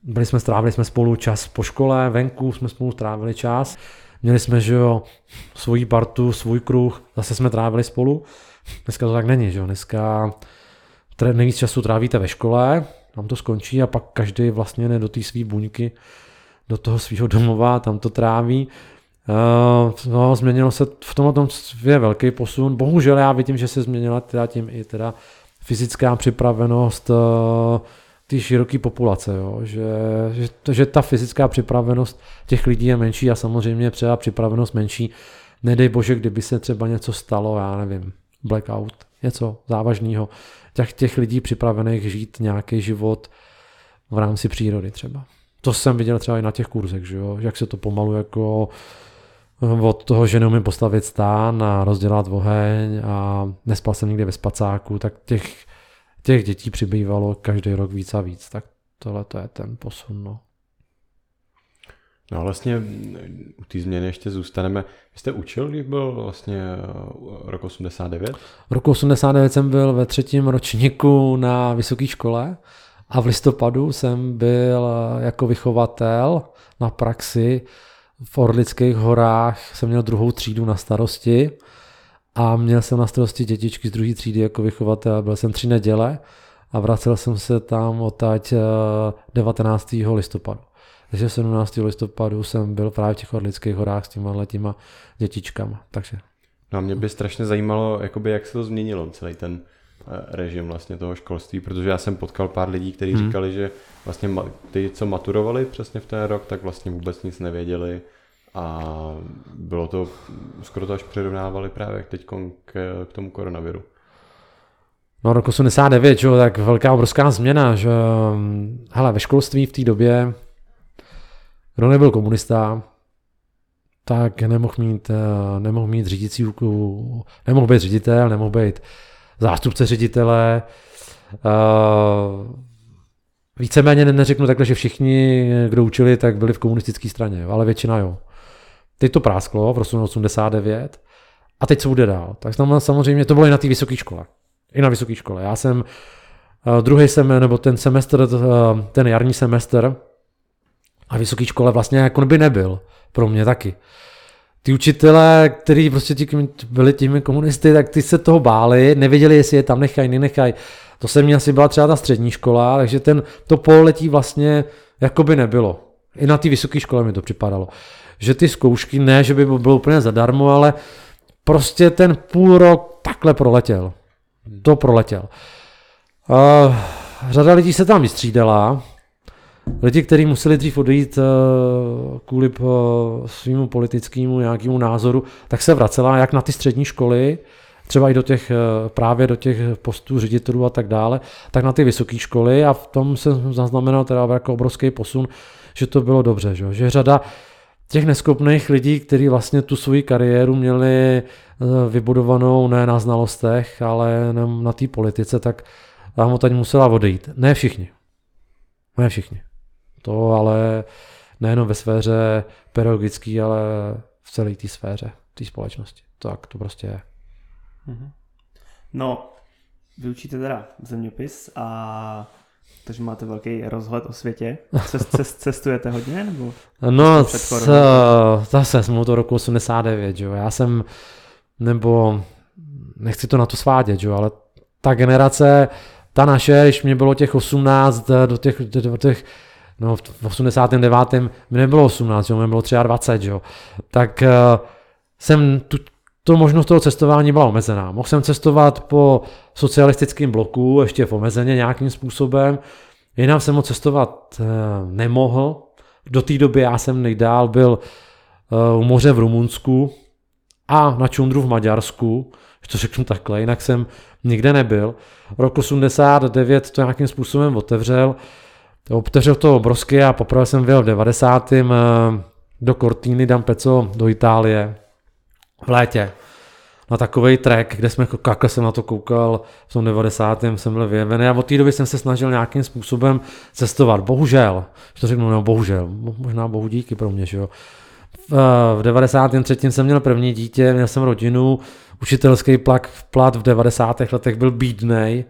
Byli jsme, strávili jsme spolu čas po škole, venku jsme spolu strávili čas. Měli jsme, že jo, svoji partu, svůj kruh, zase jsme trávili spolu. Dneska to tak není, že jo, dneska nejvíc času trávíte ve škole, tam to skončí a pak každý vlastně jde do té své buňky, do toho svého domova, tam to tráví. Uh, no, změnilo se, v tomhle tom je velký posun. Bohužel já vidím, že se změnila teda tím i teda fyzická připravenost uh, ty široké populace, jo? Že, že, že ta fyzická připravenost těch lidí je menší a samozřejmě třeba připravenost menší. Nedej bože, kdyby se třeba něco stalo, já nevím, blackout, něco závažného. Těch, těch lidí připravených žít nějaký život v rámci přírody třeba. To jsem viděl třeba i na těch kurzech, že jo? jak se to pomalu jako od toho, že neumím postavit stán a rozdělat oheň a nespal jsem nikdy ve spacáku, tak těch, těch dětí přibývalo každý rok víc a víc. Tak tohle to je ten posun. No. No vlastně u té změny ještě zůstaneme. Vy jste učil, když byl vlastně rok 89? Roku 89 jsem byl ve třetím ročníku na vysoké škole a v listopadu jsem byl jako vychovatel na praxi v Orlických horách jsem měl druhou třídu na starosti a měl jsem na starosti dětičky z druhé třídy jako vychovatel. Byl jsem tři neděle a vracel jsem se tam odtať 19. Eh, listopadu. Takže 17. listopadu jsem byl právě v těch Orlických horách s těma těma dětičkama. Takže. No a mě by strašně zajímalo, jakoby, jak se to změnilo, celý ten režim vlastně toho školství, protože já jsem potkal pár lidí, kteří hmm. říkali, že vlastně ty, co maturovali přesně v ten rok, tak vlastně vůbec nic nevěděli a bylo to, skoro to až přirovnávali právě teď k, k tomu koronaviru. No rok 89, že, tak velká obrovská změna, že hele, ve školství v té době, kdo nebyl komunista, tak nemohl mít, eh, nemohl mít řídící, nemohl být ředitel, nemohl být zástupce ředitele, uh, Víceméně neřeknu takhle, že všichni, kdo učili, tak byli v komunistické straně, ale většina jo. Teď to prásklo v roce 89 a teď co bude dál. Tak tam samozřejmě to bylo i na té vysoké škole. I na vysoké škole. Já jsem uh, druhý semestr, nebo ten semestr, uh, ten jarní semestr a vysoké škole vlastně jako by nebyl. Pro mě taky. Ty učitelé, kteří prostě tí, byli těmi komunisty, tak ty se toho báli, nevěděli, jestli je tam nechají, nenechají. To se mě asi byla třeba ta střední škola, takže ten, to pololetí vlastně jako by nebylo. I na té vysoké škole mi to připadalo. Že ty zkoušky, ne, že by bylo úplně zadarmo, ale prostě ten půl rok takhle proletěl. To proletěl. Uh, řada lidí se tam vystřídala. Lidi, kteří museli dřív odejít uh, kvůli uh, svýmu politickému nějakému názoru, tak se vracela jak na ty střední školy, třeba i do těch, eh, právě do těch postů ředitelů a tak dále, tak na ty vysoké školy a v tom se zaznamenal teda jako obrovský posun, že to bylo dobře, že, že řada těch neschopných lidí, kteří vlastně tu svoji kariéru měli eh, vybudovanou ne na znalostech, ale na té politice, tak tam tady musela odejít. Ne všichni. Ne všichni. To ale nejenom ve sféře pedagogické, ale v celé té sféře, té společnosti. Tak to prostě je. Mhm. No, vy učíte teda zeměpis a takže máte velký rozhled o světě. Cest, <laughs> cest, cestujete hodně? Nebo no, c- zase jsme to roku 89, jo. Já jsem, nebo nechci to na to svádět, jo, ale ta generace, ta naše, když mě bylo těch 18 do těch, do těch no v 89. mi nebylo 18, jo, mě bylo 23, jo, tak uh, jsem tu, to možnost toho cestování byla omezená. Mohl jsem cestovat po socialistickém bloku, ještě v omezeně nějakým způsobem, jinam jsem mohl cestovat uh, nemohl. Do té doby já jsem nejdál byl uh, u moře v Rumunsku a na Čundru v Maďarsku, to řeknu takhle, jinak jsem nikde nebyl. Rok 89 to nějakým způsobem otevřel, Obteřil to obrovsky a poprvé jsem byl v 90. Eh, do Cortiny d'Ampezzo do Itálie v létě na takový track, kde jsme, jak jsem na to koukal, v tom 90. jsem byl vyjevený a od té doby jsem se snažil nějakým způsobem cestovat. Bohužel, že to řeknu, no bohužel, možná bohu díky pro mě, že jo. V 93. Eh, jsem měl první dítě, měl jsem rodinu, učitelský plak, plat v 90. letech byl bídnej,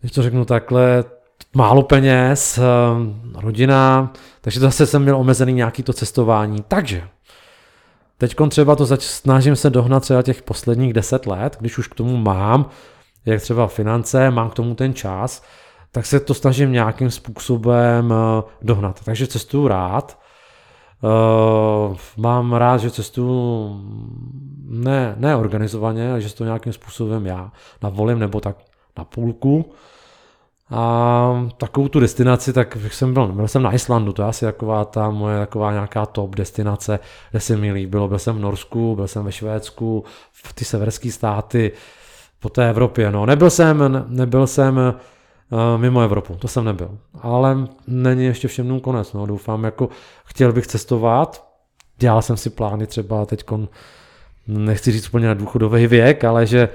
když to řeknu takhle, málo peněz, eh, rodina, takže zase jsem měl omezený nějaký to cestování. Takže teď třeba to zač- snažím se dohnat třeba těch posledních deset let, když už k tomu mám, jak třeba finance, mám k tomu ten čas, tak se to snažím nějakým způsobem eh, dohnat. Takže cestuju rád. Uh, mám rád, že cestuju ne, ne organizovaně, ale že to nějakým způsobem já navolím nebo tak na půlku. A takovou tu destinaci, tak jsem byl, byl jsem na Islandu, to je asi taková ta moje taková nějaká top destinace, kde se mi líbilo. Byl jsem v Norsku, byl jsem ve Švédsku, v ty severské státy, po té Evropě. No, nebyl jsem, nebyl jsem uh, mimo Evropu, to jsem nebyl. Ale není ještě všem konec, no, doufám, jako chtěl bych cestovat, dělal jsem si plány třeba teď, nechci říct úplně na důchodový věk, ale že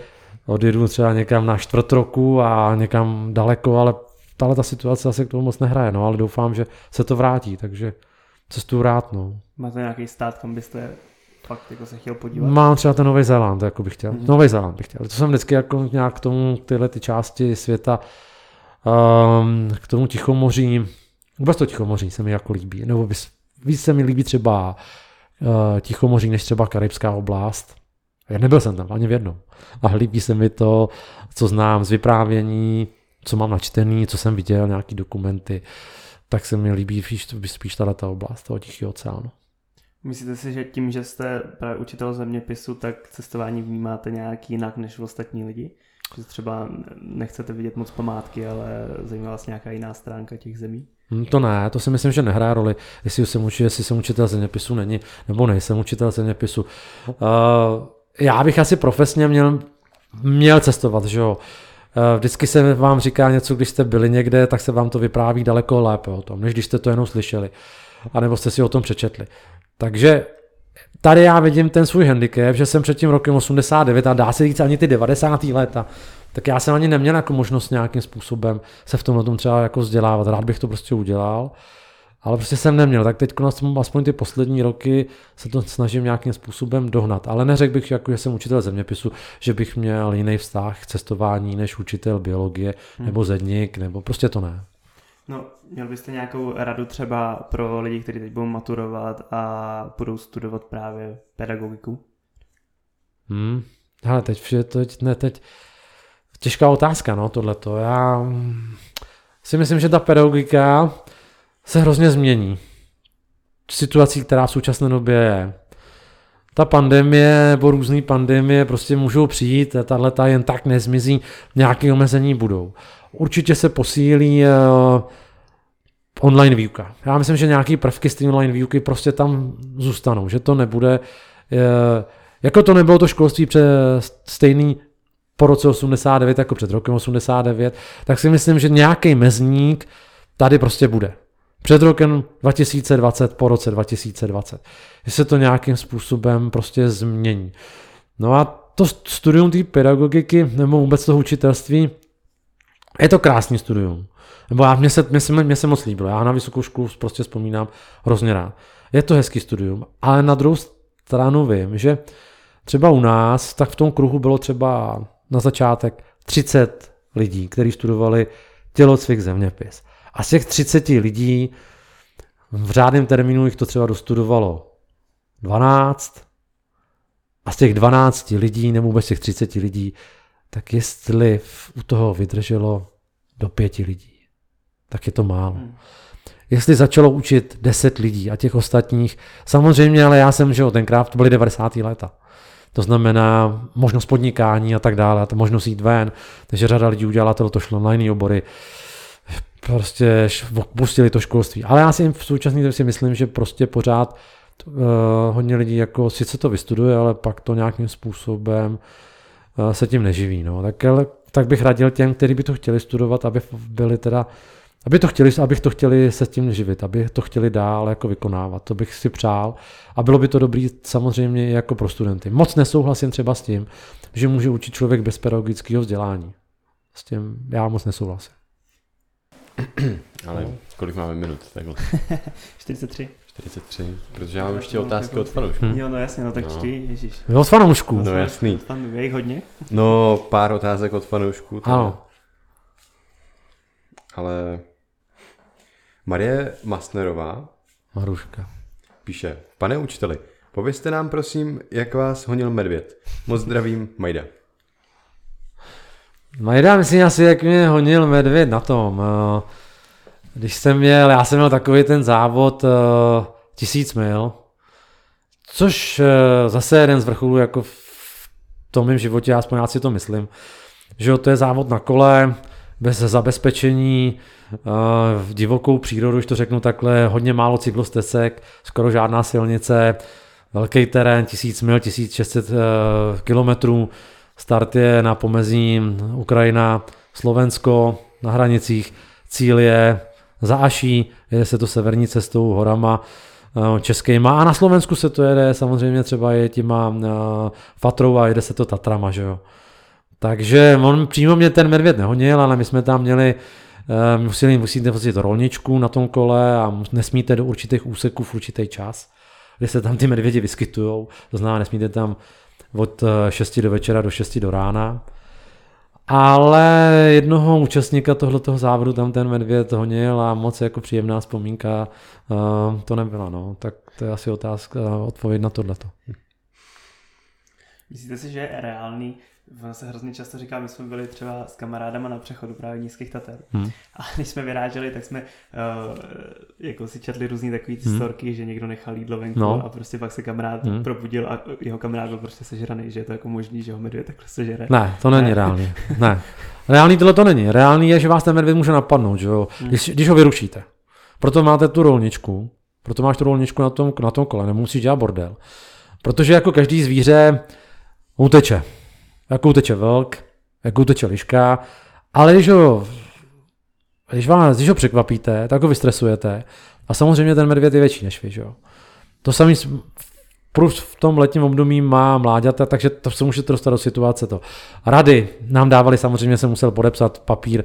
odjedu třeba někam na čtvrt roku a někam daleko, ale tahle ta situace asi k tomu moc nehraje, no, ale doufám, že se to vrátí, takže cestuju rád, no. Máte nějaký stát, kam byste fakt jako se chtěl podívat? Mám třeba ten Nový Zéland, jako bych chtěl. Mm-hmm. Nový Zéland bych chtěl. To jsem vždycky jako nějak k tomu, tyhle ty části světa, um, k tomu Tichomoří, vůbec to Tichomoří se mi jako líbí, nebo bys, víc se mi líbí třeba uh, Tichomoří, než třeba Karibská oblast. Já nebyl jsem tam ani v jednom. A líbí se mi to, co znám z vyprávění, co mám načtený, co jsem viděl, nějaký dokumenty, tak se mi líbí spíš, spíš tato ta oblast toho Tichého oceánu. Myslíte si, že tím, že jste právě učitel zeměpisu, tak cestování vnímáte nějak jinak než ostatní lidi? Že třeba nechcete vidět moc památky, ale zajímá vás nějaká jiná stránka těch zemí? Hm, to ne, to si myslím, že nehrá roli, jestli jsem, uči, jestli jsem učitel zeměpisu není, nebo nejsem učitel zeměpisu. Uh, já bych asi profesně měl, měl cestovat, že jo. Eh, vždycky se vám říká něco, když jste byli někde, tak se vám to vypráví daleko lépe o tom, než když jste to jenom slyšeli, anebo jste si o tom přečetli. Takže tady já vidím ten svůj handicap, že jsem před tím rokem 89 a dá se říct ani ty 90. léta, tak já jsem ani neměl jako možnost nějakým způsobem se v tomhle tom třeba jako vzdělávat. Rád bych to prostě udělal ale prostě jsem neměl, tak teď aspoň ty poslední roky se to snažím nějakým způsobem dohnat. Ale neřekl bych, jako, že jsem učitel zeměpisu, že bych měl jiný vztah k cestování než učitel biologie hmm. nebo zedník, nebo prostě to ne. No, měl byste nějakou radu třeba pro lidi, kteří teď budou maturovat a budou studovat právě pedagogiku? Hmm. Ale teď, teď, ne, teď, těžká otázka, no, tohleto. Já si myslím, že ta pedagogika se hrozně změní. Situací, která v současné době je. Ta pandemie nebo různé pandemie prostě můžou přijít, tahle ta jen tak nezmizí, nějaké omezení budou. Určitě se posílí uh, online výuka. Já myslím, že nějaké prvky z té online výuky prostě tam zůstanou, že to nebude, uh, jako to nebylo to školství pře, stejný po roce 89 jako před rokem 89, tak si myslím, že nějaký mezník tady prostě bude před rokem 2020, po roce 2020. Že se to nějakým způsobem prostě změní. No a to studium té pedagogiky nebo vůbec toho učitelství, je to krásný studium. Nebo já, mě, se, mě, se, mě se moc líbilo. Já na vysokou školu prostě vzpomínám hrozně rád. Je to hezký studium, ale na druhou stranu vím, že třeba u nás, tak v tom kruhu bylo třeba na začátek 30 lidí, kteří studovali tělocvik zeměpis. A z těch 30 lidí v řádném termínu jich to třeba dostudovalo 12 a z těch 12 lidí, nebo vůbec těch 30 lidí, tak jestli u toho vydrželo do pěti lidí, tak je to málo. Hmm. Jestli začalo učit 10 lidí a těch ostatních, samozřejmě, ale já jsem, že jo, tenkrát to byly 90. léta. To znamená možnost podnikání a tak dále, a to možnost jít ven. Takže řada lidí udělala to, to šlo na jiné obory. Prostě opustili to školství. Ale já si v současné době si myslím, že prostě pořád uh, hodně lidí jako sice to vystuduje, ale pak to nějakým způsobem uh, se tím neživí. No. Tak, ale, tak bych radil těm, kteří by to chtěli studovat, aby byli teda aby to chtěli, abych to chtěli se tím živit, aby to chtěli dál jako vykonávat. To bych si přál. A bylo by to dobrý samozřejmě i jako pro studenty. Moc nesouhlasím třeba s tím, že může učit člověk bez pedagogického vzdělání. S tím já moc nesouhlasím. <clears throat> Ale kolik máme minut? Takhle. <laughs> 43. 43, protože já mám ještě otázky od fanoušků. Jo, no jasně, no tak čti, ježíš. od fanoušků. No jasný. je jich hodně? No, pár otázek od fanoušků. Ano. Ale Marie Masnerová Maruška. píše, pane učiteli, povězte nám prosím, jak vás honil medvěd. Moc zdravím, Majda. Majda, myslím asi, jak mě honil medvěd na tom. Eh, když jsem měl, já jsem měl takový ten závod uh, tisíc mil, což uh, zase jeden z vrcholů jako v tom mém životě, aspoň já si to myslím, že to je závod na kole, bez zabezpečení, v divokou přírodu, už to řeknu takhle, hodně málo cyklostezek, skoro žádná silnice, velký terén, 1000 mil, 1600 kilometrů, start je na pomezí Ukrajina, Slovensko, na hranicích, cíl je za Aší, jede se to severní cestou, horama, českýma a na Slovensku se to jede samozřejmě třeba je těma Fatrou a jede se to Tatrama, že jo. Takže on přímo mě ten medvěd nehonil, ale my jsme tam měli Uh, museli, musíte vozit rolničku na tom kole a nesmíte do určitých úseků v určitý čas, kde se tam ty medvědi vyskytují. To znamená, nesmíte tam od 6 eh, do večera do 6 do rána. Ale jednoho účastníka tohoto závodu tam ten medvěd honil a moc jako příjemná vzpomínka uh, to nebyla. No. Tak to je asi otázka, odpověď na tohleto. Myslíte si, že je reálný Ono se hrozně často říká, my jsme byli třeba s kamarádama na přechodu právě nízkých Tater. Hmm. A když jsme vyráželi, tak jsme uh, jako si četli různý takový hmm. storky, že někdo nechal jídlo venku no. a prostě pak se kamarád hmm. probudil a jeho kamarád byl prostě sežraný, že je to jako možný, že ho medvěd takhle sežere. Ne, to není ne. reálný. <laughs> Ne. Reálný tohle to není. Reálný je, že vás ten medvěd může napadnout, že jo? Hmm. Když, když ho vyrušíte. Proto máte tu rolničku, proto máš tu rolničku na tom, na tom kole, nemusíš dělat bordel. Protože jako každý zvíře uteče jak uteče vlk, jak uteče liška, ale když ho, když, vás, když ho překvapíte, tak ho vystresujete a samozřejmě ten medvěd je větší než vy, že. To samý v tom letním období má mláďata, takže to se můžete dostat do situace to. Rady nám dávali, samozřejmě jsem musel podepsat papír,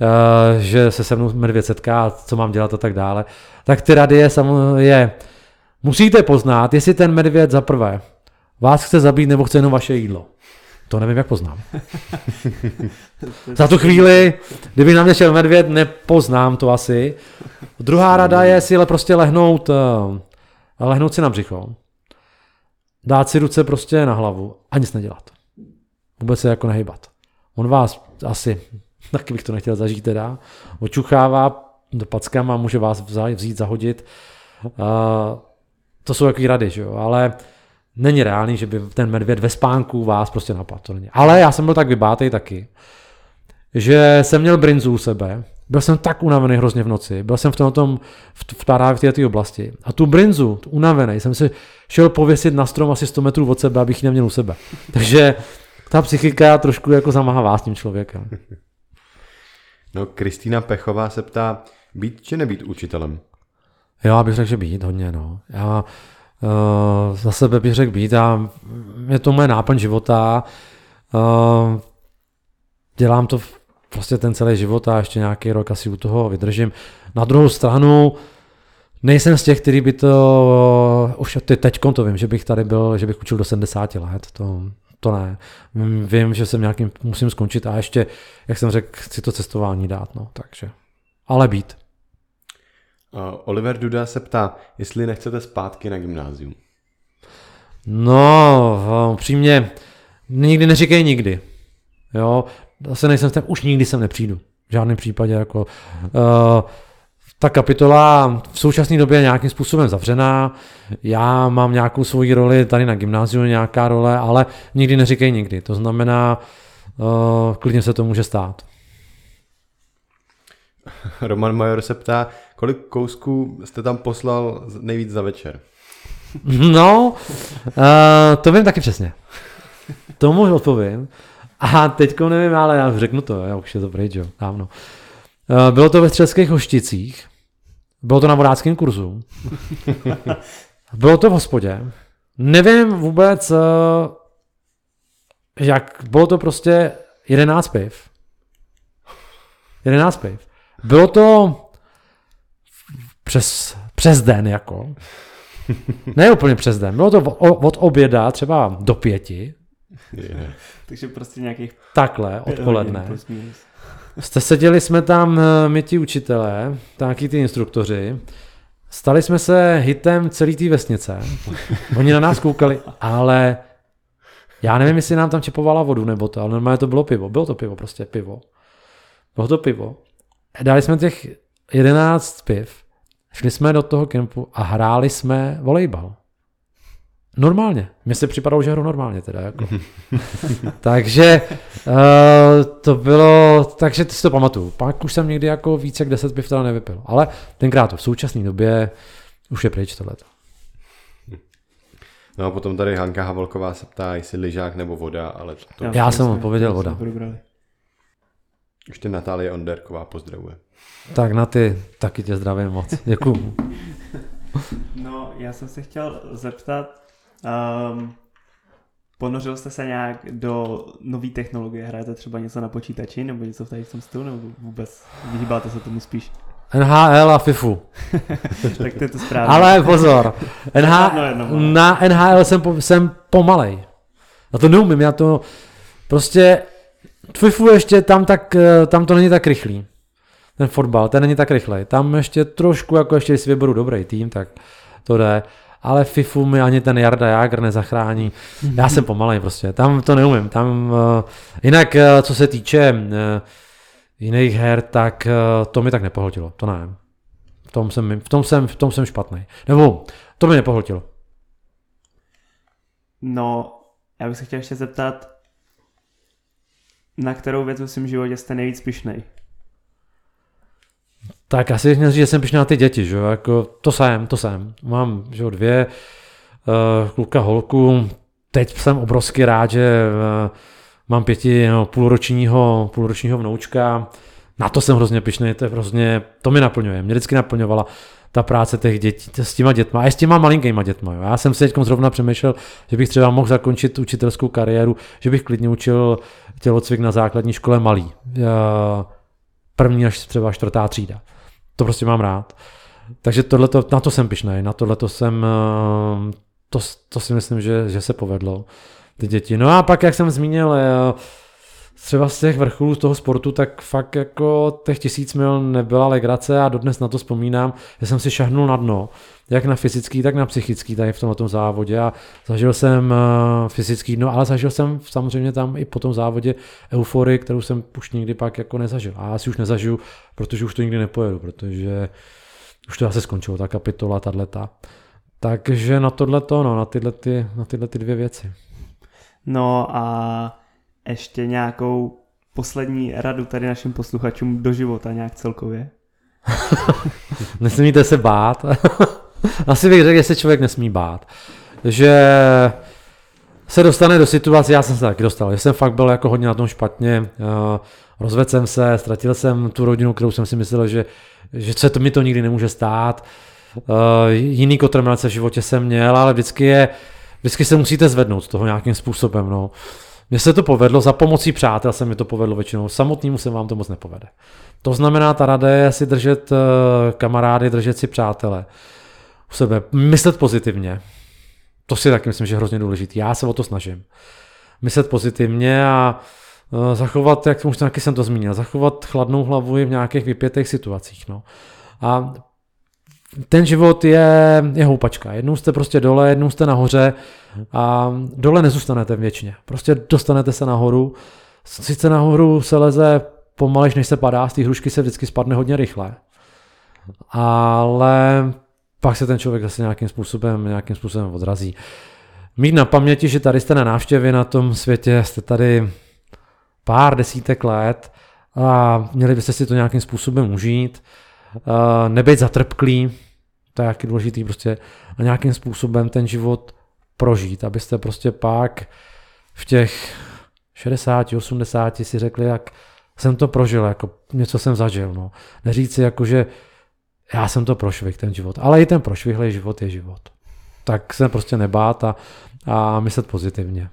eh, že se se mnou medvěd setká, co mám dělat a tak dále. Tak ty rady je, je musíte poznat, jestli ten medvěd za prvé vás chce zabít nebo chce jenom vaše jídlo. To nevím, jak poznám. <laughs> Za tu chvíli, kdyby na mě šel medvěd, nepoznám to asi. Druhá rada je si ale prostě lehnout, eh, lehnout si na břicho. Dát si ruce prostě na hlavu a nic nedělat. Vůbec se jako nehybat. On vás asi, <laughs> taky bych to nechtěl zažít teda, očuchává do packama, může vás vzít, zahodit. Uh, to jsou jaký rady, že jo? ale není reálný, že by ten medvěd ve spánku vás prostě napadl. To není. Ale já jsem byl tak vybátej taky, že jsem měl brinzu u sebe, byl jsem tak unavený hrozně v noci, byl jsem v, tom, tom v, v, v této oblasti a tu brinzu, tu unavený, jsem si šel pověsit na strom asi 100 metrů od sebe, abych ji neměl u sebe. <laughs> Takže ta psychika trošku jako zamahává s tím člověkem. No, Kristýna Pechová se ptá, Být či nebýt učitelem? Já bych řekl, že být hodně, no. Já uh, za sebe bych řekl být a je to moje náplň života. Uh, dělám to prostě ten celý život a ještě nějaký rok asi u toho vydržím. Na druhou stranu nejsem z těch, který by to, už teď to vím, že bych tady byl, že bych učil do 70 let, to, to ne. Vím, že jsem nějakým, musím skončit a ještě, jak jsem řekl, chci to cestování dát, no, takže. Ale být. Uh, Oliver Duda se ptá, jestli nechcete zpátky na gymnázium. No, upřímně, nikdy neříkej nikdy. Jo, zase nejsem ten, už nikdy sem nepřijdu. V žádném případě jako... Uh, ta kapitola v současné době je nějakým způsobem zavřená. Já mám nějakou svoji roli tady na gymnáziu, nějaká role, ale nikdy neříkej nikdy. To znamená, uh, klidně se to může stát. <laughs> Roman Major se ptá, kolik kousků jste tam poslal nejvíc za večer? <laughs> No, uh, to vím taky přesně. Tomu odpovím. A teďko nevím, ale já řeknu to, já už je to pryč, jo, dávno. Uh, bylo to ve Střelských hošticích, bylo to na vodáckém kurzu, <laughs> bylo to v hospodě, nevím vůbec, uh, jak, bylo to prostě 11 piv. 11 piv. Bylo to přes, přes den jako. Ne úplně přes den. Bylo to od oběda třeba do pěti. Yeah. Takže prostě nějakých... Takhle, odpoledne. Jste seděli jsme tam eh, my ti učitelé, taky ty instruktoři. Stali jsme se hitem celý té vesnice. Oni na nás koukali, ale já nevím, jestli nám tam čepovala vodu nebo to, ale normálně to bylo pivo. Bylo to pivo, prostě pivo. Bylo to pivo. Dali jsme těch 11 piv, šli jsme do toho kempu a hráli jsme volejbal. Normálně. Mně se připadalo, že hru normálně teda. Jako. <laughs> takže uh, to bylo, takže ty si to pamatuju. Pak už jsem někdy jako více jak 10 piv teda nevypil. Ale tenkrát to v současné době už je pryč tohle. No a potom tady Hanka Havolková se ptá, jestli lyžák nebo voda, ale to... Já, já jsem odpověděl voda. Ještě Natálie Onderková pozdravuje. Tak na ty taky tě zdravím moc. Děkuju. <laughs> No, já jsem se chtěl zeptat, um, ponořil jste se nějak do nové technologie? Hrajete třeba něco na počítači nebo něco v tady v tom stylu, nebo vůbec vyhýbáte se tomu spíš? NHL a FIFU. <laughs> tak to je to správně. Ale pozor, NH, na NHL jsem, po, jsem pomalej. Já to neumím, já to prostě FIFU ještě tam, tak, eh, tam to není tak rychlý. Ten fotbal, ten není tak rychlej. Tam ještě trošku, jako ještě si vyberu dobrý tým, tak to jde. Ale FIFU mi ani ten Jarda Jágr nezachrání. Já jsem pomalej prostě, tam to neumím. Tam, uh, jinak, uh, co se týče uh, jiných her, tak uh, to mi tak nepohltilo, to ne. V tom jsem, v tom jsem, v tom jsem špatný. Nebo to mi nepohltilo. No, já bych se chtěl ještě zeptat, na kterou věc v svém životě jste nejvíc pišnej? Tak asi bych měl říct, že jsem pišnej na ty děti, že jako to jsem, to jsem. Mám, že jo, dvě, uh, kluka, holku, teď jsem obrovsky rád, že uh, mám pěti, no, půlročního, půlročního vnoučka, na to jsem hrozně pišný, to je hrozně, to mi naplňuje, mě vždycky naplňovala ta práce těch dětí s těma dětma a s těma malinkýma dětma. Jo. Já jsem si teď zrovna přemýšlel, že bych třeba mohl zakončit učitelskou kariéru, že bych klidně učil tělocvik na základní škole malý. První až třeba čtvrtá třída. To prostě mám rád. Takže tohleto, na to jsem pišnej, na tohleto jsem, to, to si myslím, že, že se povedlo, ty děti. No a pak, jak jsem zmínil, třeba z těch vrcholů toho sportu, tak fakt jako těch tisíc mil nebyla legrace a dodnes na to vzpomínám, že jsem si šahnul na dno, jak na fyzický, tak na psychický tady v tomto závodě a zažil jsem uh, fyzický dno, ale zažil jsem samozřejmě tam i po tom závodě euforii, kterou jsem už nikdy pak jako nezažil. A asi už nezažiju, protože už to nikdy nepojedu, protože už to zase skončilo, ta kapitola, tato. Takže na tohleto, no, na tyhle, ty, na tyhle ty dvě věci. No a ještě nějakou poslední radu tady našim posluchačům do života nějak celkově? <laughs> Nesmíte se bát. <laughs> Asi bych řekl, že se člověk nesmí bát. Že se dostane do situace, já jsem se taky dostal, že jsem fakt byl jako hodně na tom špatně, rozvedl jsem se, ztratil jsem tu rodinu, kterou jsem si myslel, že, že se to mi to nikdy nemůže stát. Uh, jiný kotrmelce v životě jsem měl, ale vždycky je, vždycky se musíte zvednout z toho nějakým způsobem. No. Mně se to povedlo, za pomocí přátel se mi to povedlo většinou, samotnému se vám to moc nepovede. To znamená, ta rada je si držet uh, kamarády, držet si přátele u sebe, myslet pozitivně. To si taky myslím, že je hrozně důležité. Já se o to snažím. Myslet pozitivně a uh, zachovat, jak už taky jsem to zmínil, zachovat chladnou hlavu i v nějakých vypětých situacích. No. A ten život je, je houpačka. Jednou jste prostě dole, jednou jste nahoře a dole nezůstanete věčně. Prostě dostanete se nahoru. Sice nahoru se leze pomalejš, než se padá, z té hrušky se vždycky spadne hodně rychle. Ale pak se ten člověk zase nějakým způsobem, nějakým způsobem odrazí. Mít na paměti, že tady jste na návštěvě na tom světě, jste tady pár desítek let a měli byste si to nějakým způsobem užít, nebejt zatrpklý, to je jaký důležitý prostě a nějakým způsobem ten život prožít, abyste prostě pak v těch 60, 80 si řekli, jak jsem to prožil, jako něco jsem zažil. No. Neříct si jako, že já jsem to prošvih, ten život. Ale i ten prošvihlý život je život. Tak se prostě nebát a, a myslet pozitivně.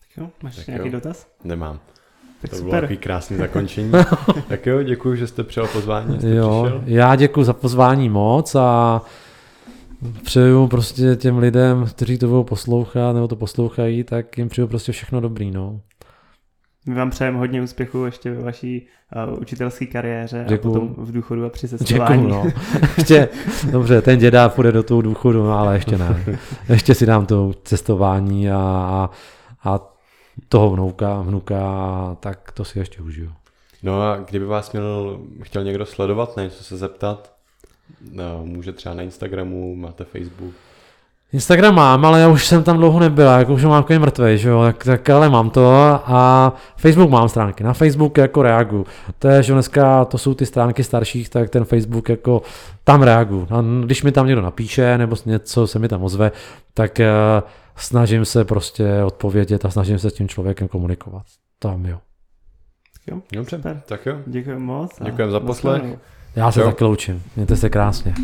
Tak jo, máš tak nějaký jo. dotaz? Nemám. Tak to super. bylo takový krásný zakončení. <laughs> tak jo, děkuji, že jste přijal pozvání. Jste jo, přišel. já děkuji za pozvání moc a přeju prostě těm lidem, kteří to budou poslouchat nebo to poslouchají, tak jim přeju prostě všechno dobrý. No. My vám přejeme hodně úspěchu ještě ve vaší uh, učitelské kariéře Děkuju. a potom v důchodu a při cestování. Děkuju, no. ještě, dobře, ten děda půjde do toho důchodu, no, ale ještě ne. <laughs> Ještě si dám to cestování a, a, a toho vnouka, vnuka, tak to si ještě užiju. No a kdyby vás měl, chtěl někdo sledovat, něco se zeptat, no, může třeba na Instagramu, máte Facebook. Instagram mám, ale já už jsem tam dlouho nebyl, jako už mám takový mrtvý, že jo, tak, tak, ale mám to a Facebook mám stránky, na Facebook jako reagu. To je, že dneska to jsou ty stránky starších, tak ten Facebook jako tam reagu. A když mi tam někdo napíše nebo něco se mi tam ozve, tak uh, snažím se prostě odpovědět a snažím se s tím člověkem komunikovat. Tam jo. Jo, Dobře, tak jo. Děkuji moc. Děkujem za poslech. Já se tak loučím. Mějte se krásně.